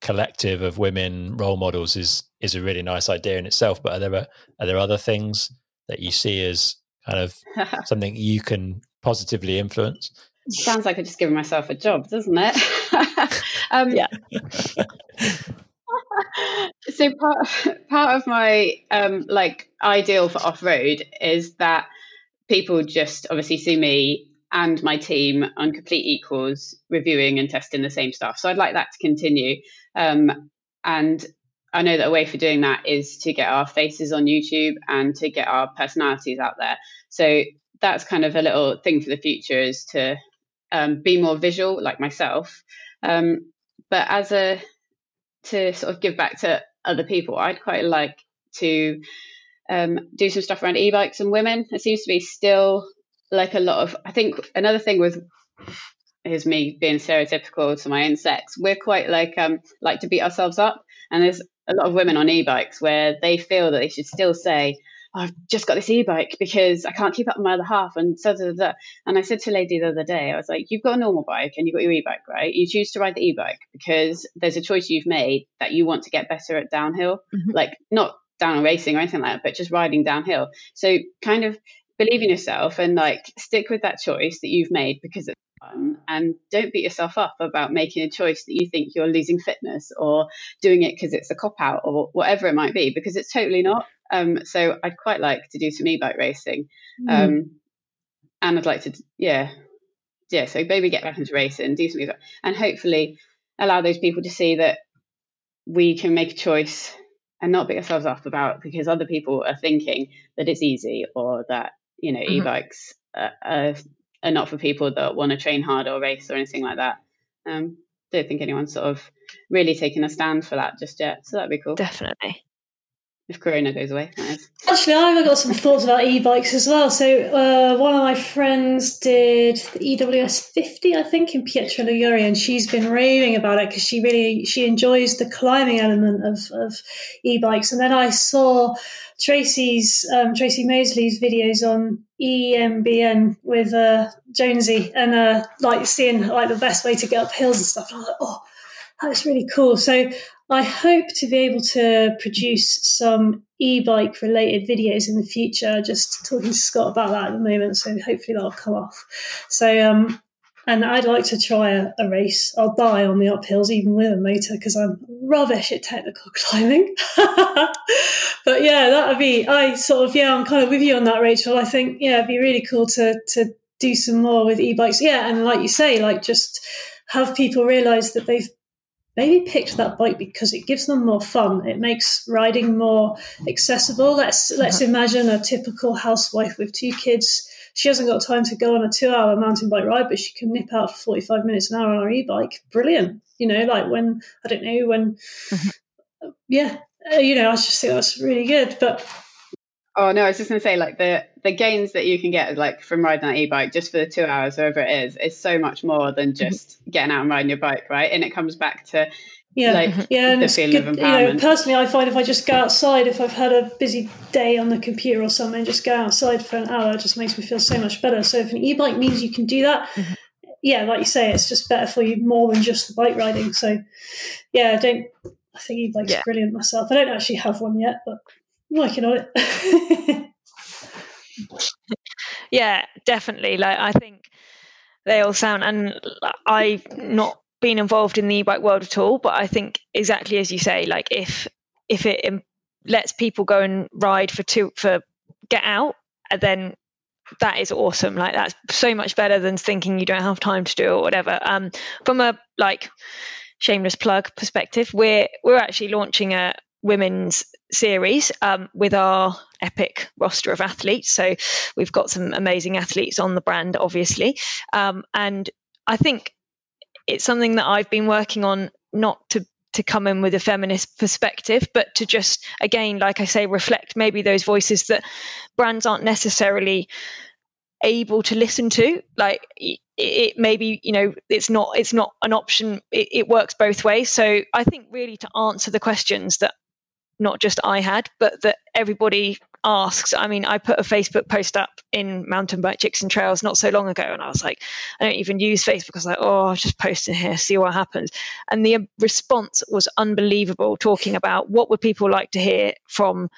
collective of women role models is is a really nice idea in itself. But are there are there other things that you see as kind of something you can positively influence? Sounds like I've just given myself a job, doesn't it? um, yeah. so part part of my um, like ideal for off road is that people just obviously see me and my team on complete equals reviewing and testing the same stuff. So I'd like that to continue. Um, and I know that a way for doing that is to get our faces on YouTube and to get our personalities out there. So that's kind of a little thing for the future is to um, be more visual, like myself. Um, but as a to sort of give back to other people, I'd quite like to um, do some stuff around e-bikes and women. It seems to be still like a lot of. I think another thing with is me being stereotypical to my own sex. We're quite like um like to beat ourselves up, and there's a lot of women on e-bikes where they feel that they should still say I've just got this e-bike because I can't keep up with my other half and so da, da, da. and I said to a lady the other day I was like you've got a normal bike and you've got your e-bike right? You choose to ride the e-bike because there's a choice you've made that you want to get better at downhill. Mm-hmm. like not downhill racing or anything like that but just riding downhill. So kind of believe in yourself and like stick with that choice that you've made because it's fun. And don't beat yourself up about making a choice that you think you're losing fitness or doing it because it's a cop out or whatever it might be because it's totally not um, so I'd quite like to do some e-bike racing, mm. um, and I'd like to, yeah, yeah. So maybe get back into racing, do some, e-bike, and hopefully allow those people to see that we can make a choice and not beat ourselves up about because other people are thinking that it's easy or that you know mm-hmm. e-bikes are, are, are, not for people that want to train hard or race or anything like that. Um, don't think anyone's sort of really taken a stand for that just yet. So that'd be cool. Definitely if Corona goes away. Actually, I've got some thoughts about e-bikes as well. So uh, one of my friends did the EWS 50, I think, in Pietra Ligure, and she's been raving about it because she really she enjoys the climbing element of, of e-bikes. And then I saw Tracy's um, Tracy Moseley's videos on EMBN with uh, Jonesy, and uh, like seeing like the best way to get up hills and stuff. And I was like, oh, that's really cool. So I hope to be able to produce some e-bike related videos in the future. Just talking to Scott about that at the moment, so hopefully that'll come off. So, um, and I'd like to try a, a, race. I'll die on the uphills even with a motor because I'm rubbish at technical climbing. but yeah, that would be. I sort of yeah, I'm kind of with you on that, Rachel. I think yeah, it'd be really cool to to do some more with e-bikes. Yeah, and like you say, like just have people realize that they've maybe picked that bike because it gives them more fun. It makes riding more accessible. Let's let's uh-huh. imagine a typical housewife with two kids. She hasn't got time to go on a two-hour mountain bike ride, but she can nip out for forty-five minutes an hour on her e-bike. Brilliant, you know. Like when I don't know when, uh-huh. yeah, uh, you know. I just think that's really good. But Oh no, I was just gonna say like the the gains that you can get like from riding that e-bike just for the two hours, wherever it is, is so much more than mm-hmm. just getting out and riding your bike, right? And it comes back to yeah, like yeah, the feeling good, of empowerment. You know, personally, I find if I just go outside, if I've had a busy day on the computer or something, just go outside for an hour, it just makes me feel so much better. So if an e-bike means you can do that, mm-hmm. yeah, like you say, it's just better for you more than just the bike riding. So yeah, I don't. I think e-bike's yeah. brilliant myself. I don't actually have one yet, but working on it. yeah, definitely. Like I think they all sound, and I've not been involved in the e-bike world at all, but I think exactly as you say, like if if it lets people go and ride for two for get out, and then that is awesome. Like that's so much better than thinking you don't have time to do it or whatever. Um, from a like shameless plug perspective, we're we're actually launching a women's series um, with our epic roster of athletes. So we've got some amazing athletes on the brand, obviously, um, and I think it's something that I've been working on not to to come in with a feminist perspective, but to just, again, like I say, reflect maybe those voices that brands aren't necessarily able to listen to. Like it, it maybe, you know, it's not it's not an option. It, it works both ways. So I think really to answer the questions that not just I had, but that everybody asks. I mean, I put a Facebook post up in Mountain Bike Chicks and Trails not so long ago, and I was like, I don't even use Facebook. I was like, oh, I'll just post in here, see what happens. And the response was unbelievable, talking about what would people like to hear from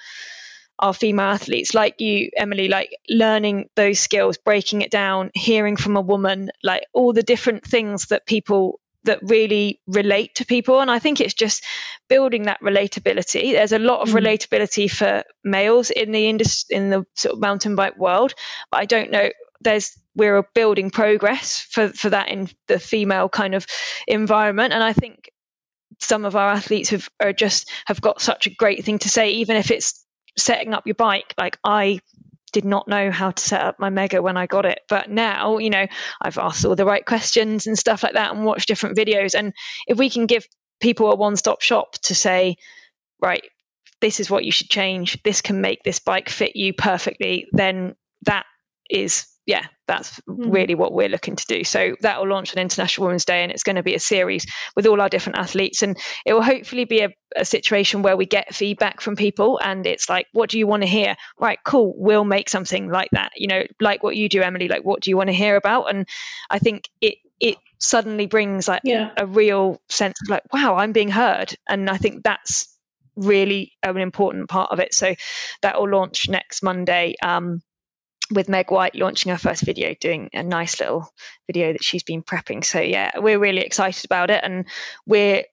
our female athletes like you emily like learning those skills breaking it down hearing from a woman like all the different things that people that really relate to people. And I think it's just building that relatability. There's a lot of mm. relatability for males in the industry, in the sort of mountain bike world, but I don't know. There's we're building progress for for that in the female kind of environment, and I think some of our athletes have are just have got such a great thing to say, even if it's setting up your bike. Like I did not know how to set up my mega when I got it. But now, you know, I've asked all the right questions and stuff like that and watched different videos. And if we can give people a one stop shop to say, right, this is what you should change, this can make this bike fit you perfectly, then that is yeah, that's mm. really what we're looking to do. So that will launch on International Women's Day, and it's going to be a series with all our different athletes, and it will hopefully be a, a situation where we get feedback from people, and it's like, what do you want to hear? Right, cool, we'll make something like that. You know, like what you do, Emily. Like, what do you want to hear about? And I think it it suddenly brings like yeah. a real sense of like, wow, I'm being heard, and I think that's really an important part of it. So that will launch next Monday. Um, with Meg White launching her first video, doing a nice little video that she's been prepping. So yeah, we're really excited about it, and we're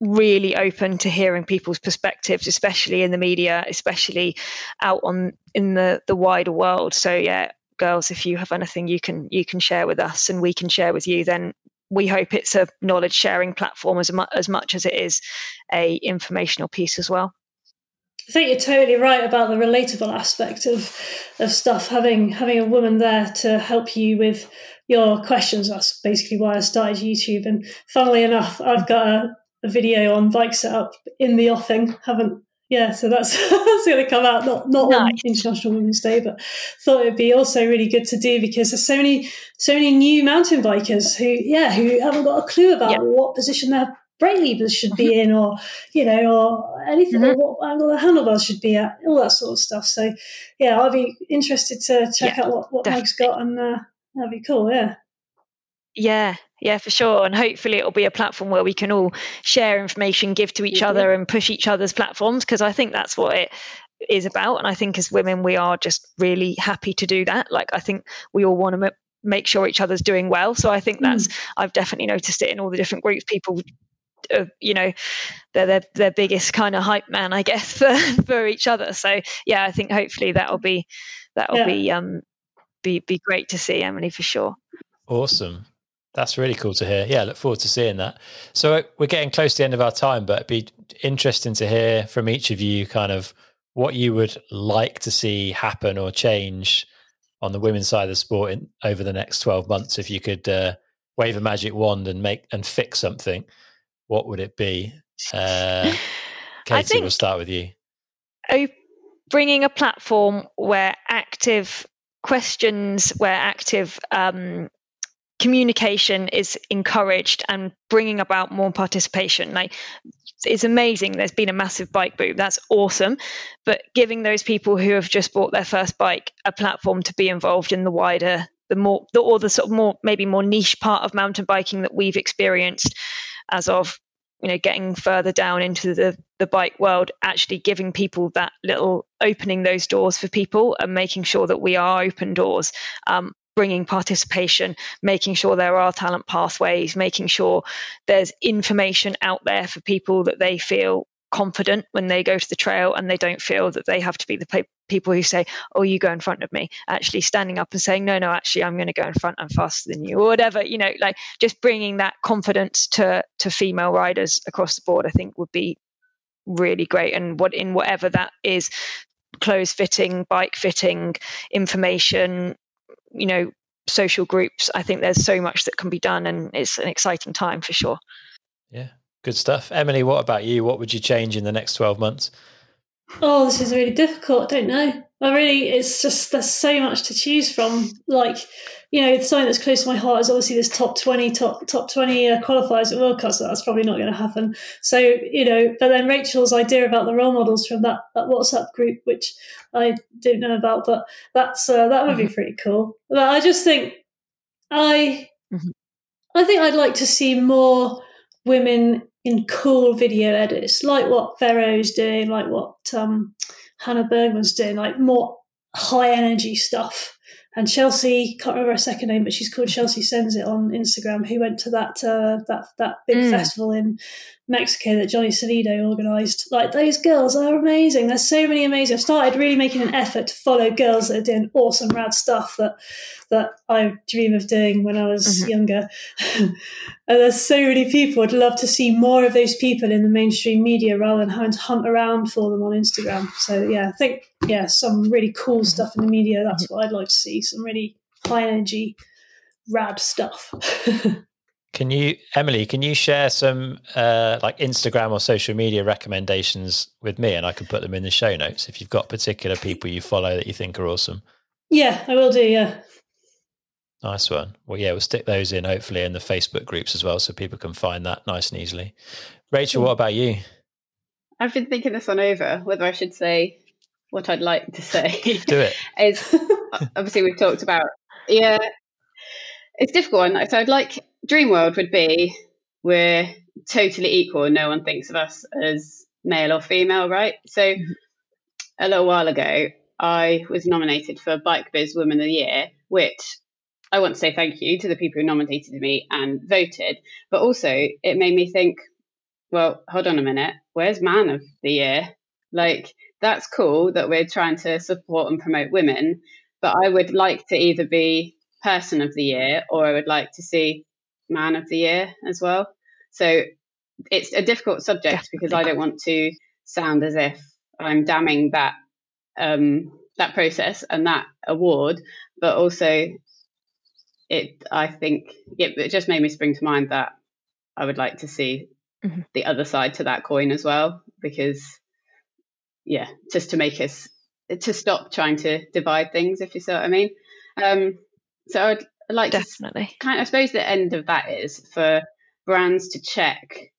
really open to hearing people's perspectives, especially in the media, especially out on in the the wider world. So yeah, girls, if you have anything you can you can share with us, and we can share with you, then we hope it's a knowledge sharing platform as, mu- as much as it is a informational piece as well. I think you're totally right about the relatable aspect of of stuff. Having having a woman there to help you with your questions. That's basically why I started YouTube. And funnily enough, I've got a, a video on bike setup in the offing. Haven't yeah, so that's that's going to come out not not nice. on International Women's Day, but thought it'd be also really good to do because there's so many so many new mountain bikers who yeah who haven't got a clue about what position they're brake levers should be in, or you know, or anything, mm-hmm. or what angle the handlebars should be at, all that sort of stuff. So, yeah, I'll be interested to check yeah, out what what Meg's got, and uh, that'd be cool. Yeah. Yeah, yeah, for sure. And hopefully it'll be a platform where we can all share information, give to each mm-hmm. other, and push each other's platforms because I think that's what it is about. And I think as women, we are just really happy to do that. Like, I think we all want to m- make sure each other's doing well. So I think that's, mm. I've definitely noticed it in all the different groups. People uh, you know they're their, their biggest kind of hype man i guess for for each other. So yeah i think hopefully that'll be that'll yeah. be um be be great to see emily for sure. Awesome. That's really cool to hear. Yeah look forward to seeing that. So uh, we're getting close to the end of our time but it'd be interesting to hear from each of you kind of what you would like to see happen or change on the women's side of the sport in, over the next 12 months if you could uh, wave a magic wand and make and fix something what would it be? Uh, Katie, think, we'll start with you. Bringing a platform where active questions, where active um, communication is encouraged and bringing about more participation. Like it's amazing. There's been a massive bike boom. That's awesome. But giving those people who have just bought their first bike a platform to be involved in the wider, the more, the, or the sort of more, maybe more niche part of mountain biking that we've experienced as of you know getting further down into the the bike world actually giving people that little opening those doors for people and making sure that we are open doors um, bringing participation making sure there are talent pathways making sure there's information out there for people that they feel confident when they go to the trail and they don't feel that they have to be the pe- people who say, "Oh, you go in front of me." Actually, standing up and saying, "No, no, actually, I'm going to go in front. I'm faster than you," or whatever. You know, like just bringing that confidence to to female riders across the board. I think would be really great, and what in whatever that is, clothes fitting, bike fitting, information, you know, social groups. I think there's so much that can be done, and it's an exciting time for sure. Yeah, good stuff. Emily, what about you? What would you change in the next 12 months? Oh, this is really difficult. I don't know. I really, it's just there's so much to choose from. Like, you know, something that's close to my heart is obviously this top twenty, top top twenty uh, qualifiers at World Cup. So that's probably not going to happen. So you know, but then Rachel's idea about the role models from that, that WhatsApp group, which I don't know about, but that's uh, that would be mm-hmm. pretty cool. But I just think I, mm-hmm. I think I'd like to see more women in cool video edits, like what Vero's doing, like what um, Hannah Bergemann's doing, like more high energy stuff. And Chelsea, can't remember her second name, but she's called Chelsea Sends It on Instagram. Who went to that uh, that that big mm. festival in Mexico that Johnny Salido organised. Like those girls are amazing. There's so many amazing. I've started really making an effort to follow girls that are doing awesome, rad stuff that that I dream of doing when I was mm-hmm. younger. and there's so many people. I'd love to see more of those people in the mainstream media rather than having to hunt around for them on Instagram. So yeah, I think yeah, some really cool mm-hmm. stuff in the media. That's what I'd like to see. Some really high energy, rad stuff. Can you, Emily? Can you share some uh, like Instagram or social media recommendations with me, and I can put them in the show notes if you've got particular people you follow that you think are awesome. Yeah, I will do. Yeah. Nice one. Well, yeah, we'll stick those in hopefully in the Facebook groups as well, so people can find that nice and easily. Rachel, what about you? I've been thinking this one over whether I should say what I'd like to say. Do it. is obviously we've talked about yeah, it's difficult one. So I'd like dream world would be we're totally equal and no one thinks of us as male or female, right? So mm-hmm. a little while ago, I was nominated for BikeBiz Woman of the Year, which I want to say thank you to the people who nominated me and voted. But also, it made me think, well, hold on a minute, where's Man of the Year? Like, that's cool that we're trying to support and promote women, but I would like to either be Person of the Year or I would like to see man of the year as well. So it's a difficult subject because I don't want to sound as if I'm damning that um, that process and that award, but also it I think it, it just made me spring to mind that I would like to see mm-hmm. the other side to that coin as well because yeah, just to make us to stop trying to divide things, if you see what I mean. Um, so I'd like definitely kind of, I suppose the end of that is for brands to check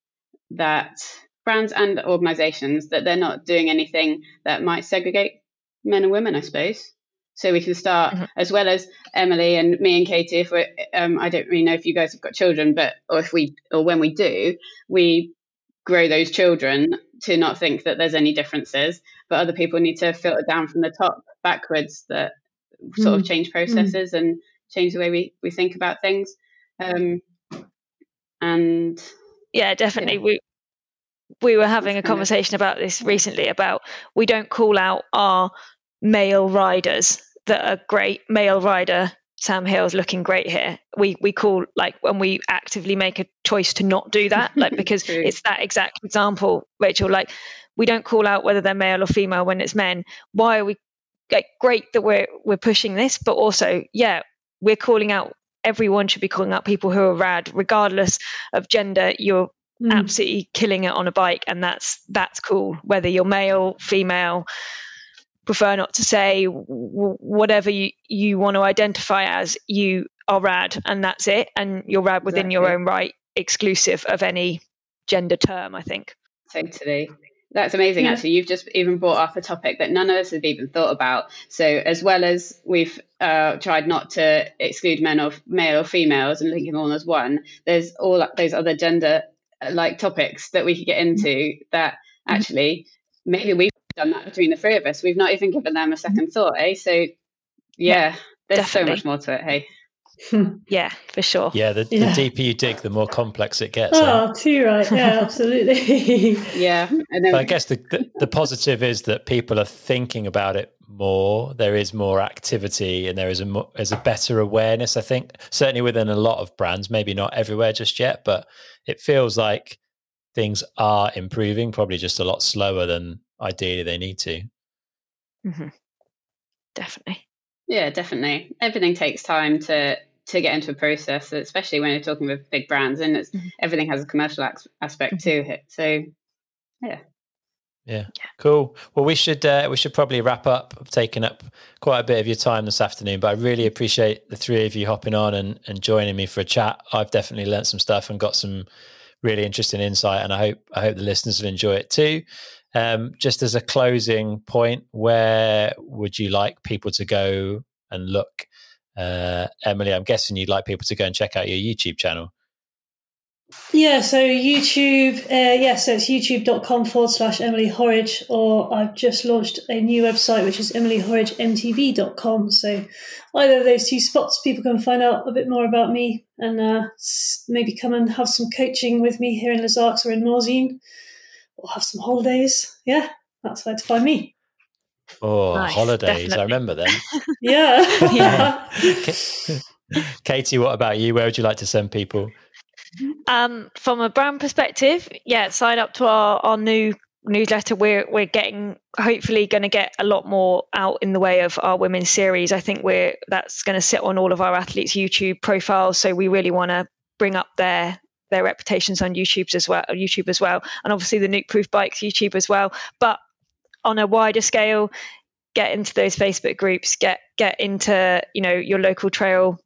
that brands and organizations that they're not doing anything that might segregate men and women, I suppose. So we can start mm-hmm. as well as Emily and me and Katie. If we, um, I don't really know if you guys have got children, but or if we or when we do, we grow those children to not think that there's any differences. But other people need to filter down from the top backwards that sort mm. of change processes mm. and change the way we, we think about things. Um, and yeah, definitely. Yeah. We we were having a conversation about this recently about we don't call out our male riders that are great male rider Sam Hill's looking great here. We we call like when we actively make a choice to not do that, like because it's that exact example, Rachel. Like we don't call out whether they're male or female when it's men. Why are we like great that we're we're pushing this, but also yeah, we're calling out everyone should be calling out people who are rad regardless of gender you're mm. absolutely killing it on a bike and that's that's cool whether you're male female prefer not to say whatever you, you want to identify as you are rad and that's it and you're rad within exactly. your own right exclusive of any gender term i think totally that's amazing, yeah. actually. You've just even brought up a topic that none of us have even thought about. So, as well as we've uh, tried not to exclude men or male or females and link them all as one, there's all those other gender uh, like topics that we could get into that mm-hmm. actually maybe we've done that between the three of us. We've not even given them a second thought, eh? So, yeah, there's Definitely. so much more to it, hey. yeah, for sure. Yeah the, yeah, the deeper you dig, the more complex it gets. Oh, eh? too right. Yeah, absolutely. yeah. And then, I guess the, the, the positive is that people are thinking about it more. There is more activity, and there is a more, there's a better awareness. I think certainly within a lot of brands, maybe not everywhere just yet, but it feels like things are improving. Probably just a lot slower than ideally they need to. Mm-hmm. Definitely. Yeah, definitely. Everything takes time to to get into a process, especially when you're talking with big brands, and it's, mm-hmm. everything has a commercial aspect mm-hmm. to it. So, yeah. Yeah. Cool. Well, we should uh, we should probably wrap up. I've taken up quite a bit of your time this afternoon, but I really appreciate the three of you hopping on and, and joining me for a chat. I've definitely learned some stuff and got some really interesting insight, and I hope I hope the listeners will enjoy it too. Um, just as a closing point, where would you like people to go and look? Uh, Emily, I'm guessing you'd like people to go and check out your YouTube channel. Yeah, so YouTube, uh, yeah, so it's youtube.com forward slash Emily Horridge, or I've just launched a new website which is emilyhorridgemtb.com. So either of those two spots, people can find out a bit more about me and uh, maybe come and have some coaching with me here in Les Arcs or in Morzine, or have some holidays. Yeah, that's where to find me. Oh, nice, holidays. Definitely. I remember them. yeah. yeah. Katie, what about you? Where would you like to send people? Um, from a brand perspective, yeah, sign up to our, our new newsletter. We're we're getting hopefully going to get a lot more out in the way of our women's series. I think we're that's going to sit on all of our athletes' YouTube profiles. So we really want to bring up their their reputations on YouTube as well, YouTube as well, and obviously the Nukeproof Bikes YouTube as well. But on a wider scale, get into those Facebook groups, get get into you know your local trail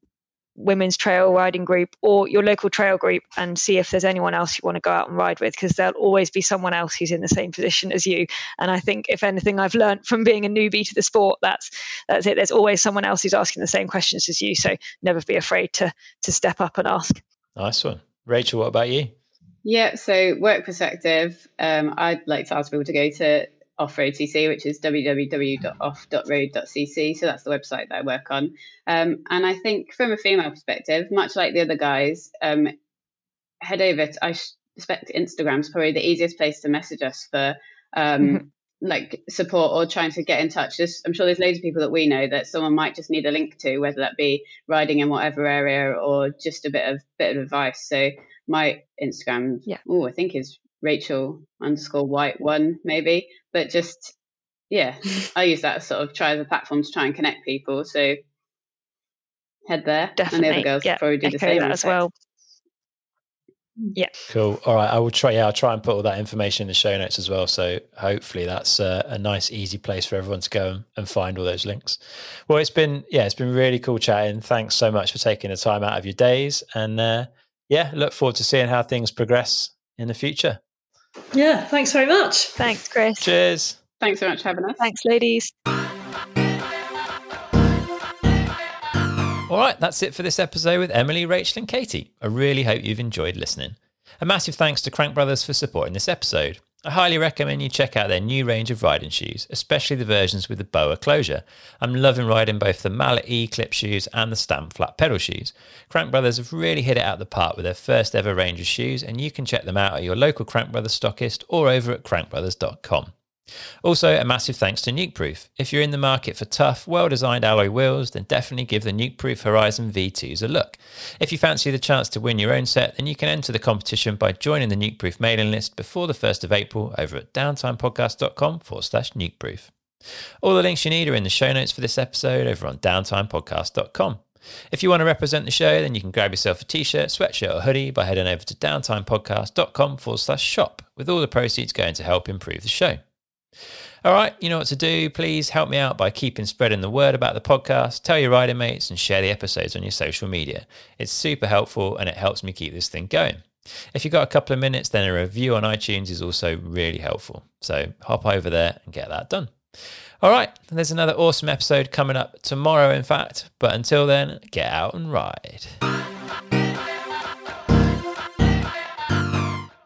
women's trail riding group or your local trail group and see if there's anyone else you want to go out and ride with because there'll always be someone else who's in the same position as you. And i think if anything i've learned from being a newbie to the sport that's that's it. There's always someone else who's asking the same questions as you so never be afraid to to step up and ask. Nice one. Rachel what about you? Yeah so work perspective um, i'd like to ask people to go to off-road cc which is www.off.road.cc so that's the website that i work on. Um, and i think from a female perspective much like the other guys um, head over to, i suspect instagram's probably the easiest place to message us for um, mm-hmm. like support or trying to get in touch. There's, i'm sure there's loads of people that we know that someone might just need a link to whether that be riding in whatever area or just a bit of bit of advice. So my instagram yeah. oh i think is Rachel underscore white one maybe, but just yeah, I use that sort of try as a platform to try and connect people. So head there, definitely. And the other girls yeah, probably do the same as well. Yeah. Cool. All right. I will try. Yeah, I'll try and put all that information in the show notes as well. So hopefully that's a, a nice, easy place for everyone to go and, and, find all those links. Well, it's been yeah, it's been really cool chatting. Thanks so much for taking the time out of your days, and uh, yeah, look forward to seeing how things progress in the future. Yeah, thanks very much. Thanks, Chris. Cheers. Thanks so much for having us. Thanks, ladies. All right, that's it for this episode with Emily, Rachel, and Katie. I really hope you've enjoyed listening. A massive thanks to Crank Brothers for supporting this episode. I highly recommend you check out their new range of riding shoes, especially the versions with the boa closure. I'm loving riding both the Mallet E clip shoes and the Stamp flat pedal shoes. Crank Brothers have really hit it out the park with their first ever range of shoes, and you can check them out at your local Crank Brothers stockist or over at crankbrothers.com. Also, a massive thanks to Nukeproof. If you're in the market for tough, well designed alloy wheels, then definitely give the Nukeproof Horizon V2s a look. If you fancy the chance to win your own set, then you can enter the competition by joining the Nukeproof mailing list before the 1st of April over at downtimepodcast.com forward slash nukeproof. All the links you need are in the show notes for this episode over on downtimepodcast.com. If you want to represent the show, then you can grab yourself a t shirt, sweatshirt, or hoodie by heading over to downtimepodcast.com forward slash shop, with all the proceeds going to help improve the show. All right, you know what to do. Please help me out by keeping spreading the word about the podcast. Tell your riding mates and share the episodes on your social media. It's super helpful and it helps me keep this thing going. If you've got a couple of minutes, then a review on iTunes is also really helpful. So hop over there and get that done. All right, there's another awesome episode coming up tomorrow, in fact. But until then, get out and ride.